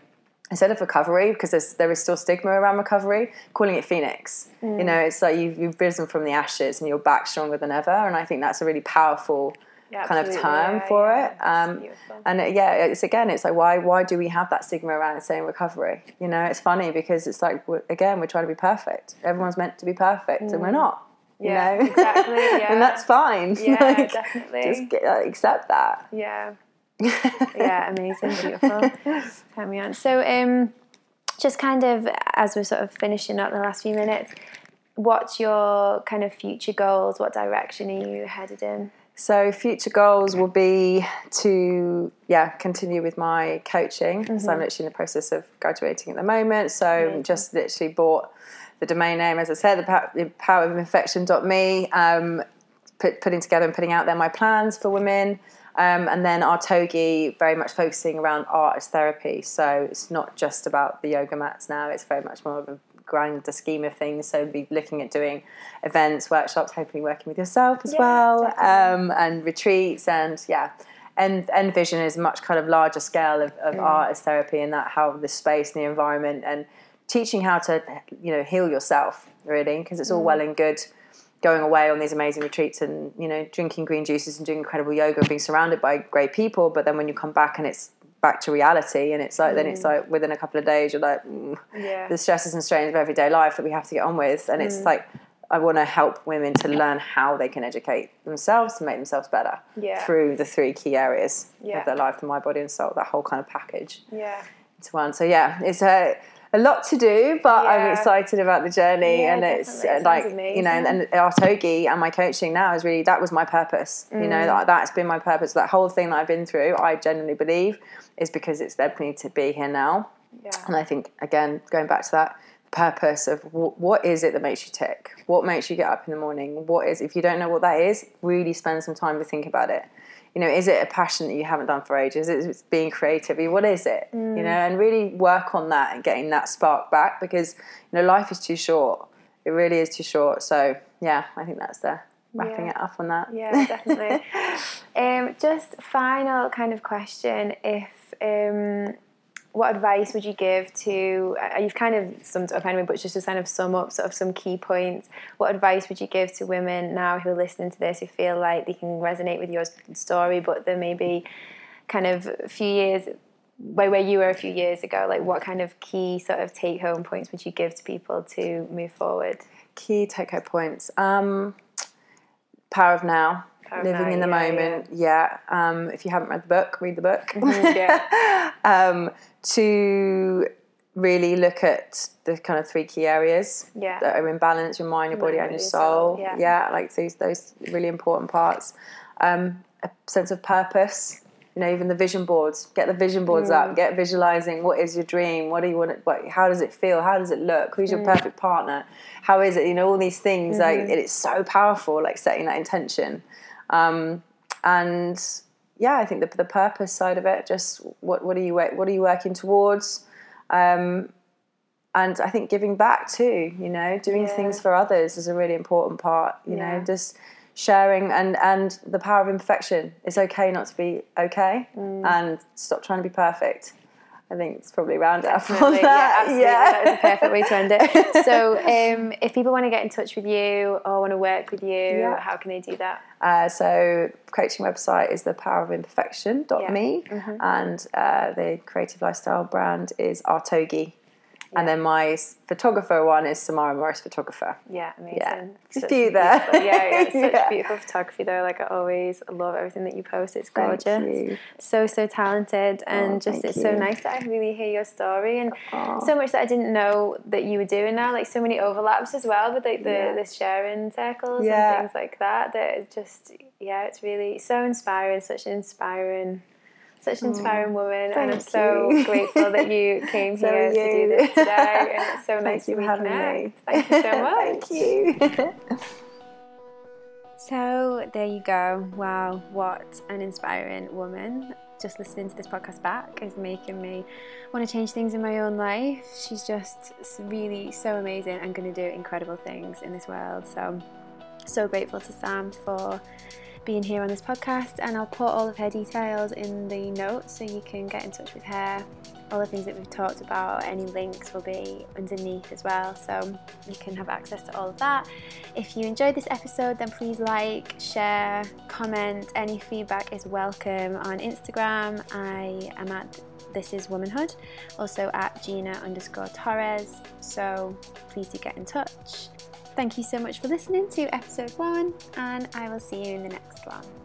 Speaker 2: instead of recovery because there's, still stigma around recovery calling it phoenix
Speaker 1: Mm.
Speaker 2: you know it's like you've, you've risen from the ashes and you're back stronger than ever and i think that's a really powerful
Speaker 1: Yeah,
Speaker 2: kind of term
Speaker 1: yeah,
Speaker 2: for
Speaker 1: yeah.
Speaker 2: it um, and it, yeah it's again it's like why why do we have that stigma around saying recovery you know it's funny because it's like we're, again we're trying to be perfect everyone's meant to be perfect and we're not you
Speaker 1: Mm. Yeah,
Speaker 2: know
Speaker 1: exactly, yeah.
Speaker 2: and that's fine
Speaker 1: Yeah,
Speaker 2: Like,
Speaker 1: definitely.
Speaker 2: just get, like, accept that
Speaker 1: Yeah. Yeah, amazing, beautiful. Carry on. So, um, just kind of as we're sort of finishing up the last few minutes, what's your kind of future goals? What direction are you headed in?
Speaker 2: So future goals will be to yeah continue with my coaching. So I'm literally in the process of graduating at the moment. So just literally bought the domain name, as I said, the power, the power of imperfection.me. Um, put, putting together and putting out there my plans for women. Um, and then Artogi very much focusing around art as therapy. So it's not just about the yoga mats now. It's very much more of a grander scheme of things. So be looking at doing events, workshops, hopefully working with yourself as
Speaker 1: Yeah,
Speaker 2: well, um, and retreats, and yeah. And Envision is much kind of larger scale of, of art as therapy, and that how the space and the environment and teaching how to you know heal yourself really, because it's all well and good going away on these amazing retreats and you know drinking green juices and doing incredible yoga and being surrounded by great people but then when you come back and it's back to reality and it's like then it's like within a couple of days you're like mm,
Speaker 1: Yeah.
Speaker 2: the stresses and strains of everyday life that we have to get on with and it's like I want to help women to learn how they can educate themselves to make themselves better
Speaker 1: Yeah.
Speaker 2: through the three key areas
Speaker 1: Yeah.
Speaker 2: of their life, the mind, body, and soul. That whole kind of package
Speaker 1: Yeah.
Speaker 2: into one. So yeah, it's a a lot to do, but I'm excited about the journey,
Speaker 1: Yeah,
Speaker 2: and it's
Speaker 1: definitely. It
Speaker 2: like you know, and, and Artogi and my coaching now is really that was my purpose. You
Speaker 1: Mm.
Speaker 2: know, that that's been my purpose. That whole thing that I've been through, I genuinely believe, is because it's led me to be here now.
Speaker 1: Yeah.
Speaker 2: And I think again, going back to that purpose of wh- what is it that makes you tick? What makes you get up in the morning? What is if you don't know what that is, really spend some time to think about it. You know, is it a passion that you haven't done for ages? Is it being creative? What is it? You know, and really work on that and getting that spark back because you know life is too short. It really is too short. So yeah, I think that's the wrapping
Speaker 1: Yeah.
Speaker 2: it up on that.
Speaker 1: Yeah, definitely. um, just final kind of question: If um, what advice would you give to? Uh, you've kind of summed up anyway, but just to kind of sum up sort of some key points. What advice would you give to women now who are listening to this who feel like they can resonate with your story, but there may be kind of a few years where, where you were a few years ago? Like, what kind of key sort of take home points would you give to people to move forward?
Speaker 2: Key take home points. Um, power of now. Power living now, in the yeah, moment, yeah. yeah. Um, if you haven't read the book, read the book. Mm-hmm, yeah. um, to really look at the kind of three key areas
Speaker 1: yeah.
Speaker 2: that are in balance your mind your body and your soul, yeah. yeah. like those those really important parts um, a sense of purpose you know even the vision boards get the vision boards mm. up get visualizing what is your dream what do you want what, how does it feel how does it look who's your mm. perfect partner how is it you know all these things mm-hmm. like it's so powerful like setting that intention um, and yeah i think the, the purpose side of it just what, what are you what are you working towards um, and I think giving back too, you know, doing yeah. things for others is a really important part. You yeah. know, just sharing and and the power of imperfection. It's okay not to be okay, mm. and stop trying to be perfect. I think it's probably round up on that.
Speaker 1: Yeah, absolutely. Yeah. That was a perfect way to end it. So, um, if people want to get in touch with you or want to work with you, yeah. how can they do that?
Speaker 2: Uh, so, coaching website is the power of imperfection.me, yeah. mm-hmm. and uh, the creative lifestyle brand is Artogi. Yeah. And then my photographer one is Samara Morris Photographer.
Speaker 1: Yeah, amazing. Yeah.
Speaker 2: Such See you there.
Speaker 1: Yeah, yeah, such yeah. beautiful photography though. Like I always love everything that you post. It's gorgeous. So so talented oh, and oh, just it's you. so nice that I really hear your story and oh. so much that I didn't know that you were doing now. Like so many overlaps as well with like the, yeah. the sharing circles and things like that. That just yeah, it's really so inspiring, such an inspiring such an inspiring woman, and I'm so you. grateful that you came so here you. to do this today. And it's so nice to reconnect. Thank you so much.
Speaker 2: Thank you.
Speaker 1: so there you go. Wow, what an inspiring woman. Just listening to this podcast back is making me want to change things in my own life. She's just really so amazing and going to do incredible things in this world. So, so grateful to Sam for being here on this podcast, and I'll put all of her details in the notes so you can get in touch with her. All the things that we've talked about, any links will be underneath as well, so you can have access to all of that. If you enjoyed this episode, then please like, share, comment. Any feedback is welcome on Instagram. I am at this is womanhood, also at Gina underscore Torres. So please do get in touch. Thank you so much for listening to episode one, and I will see you in the next one.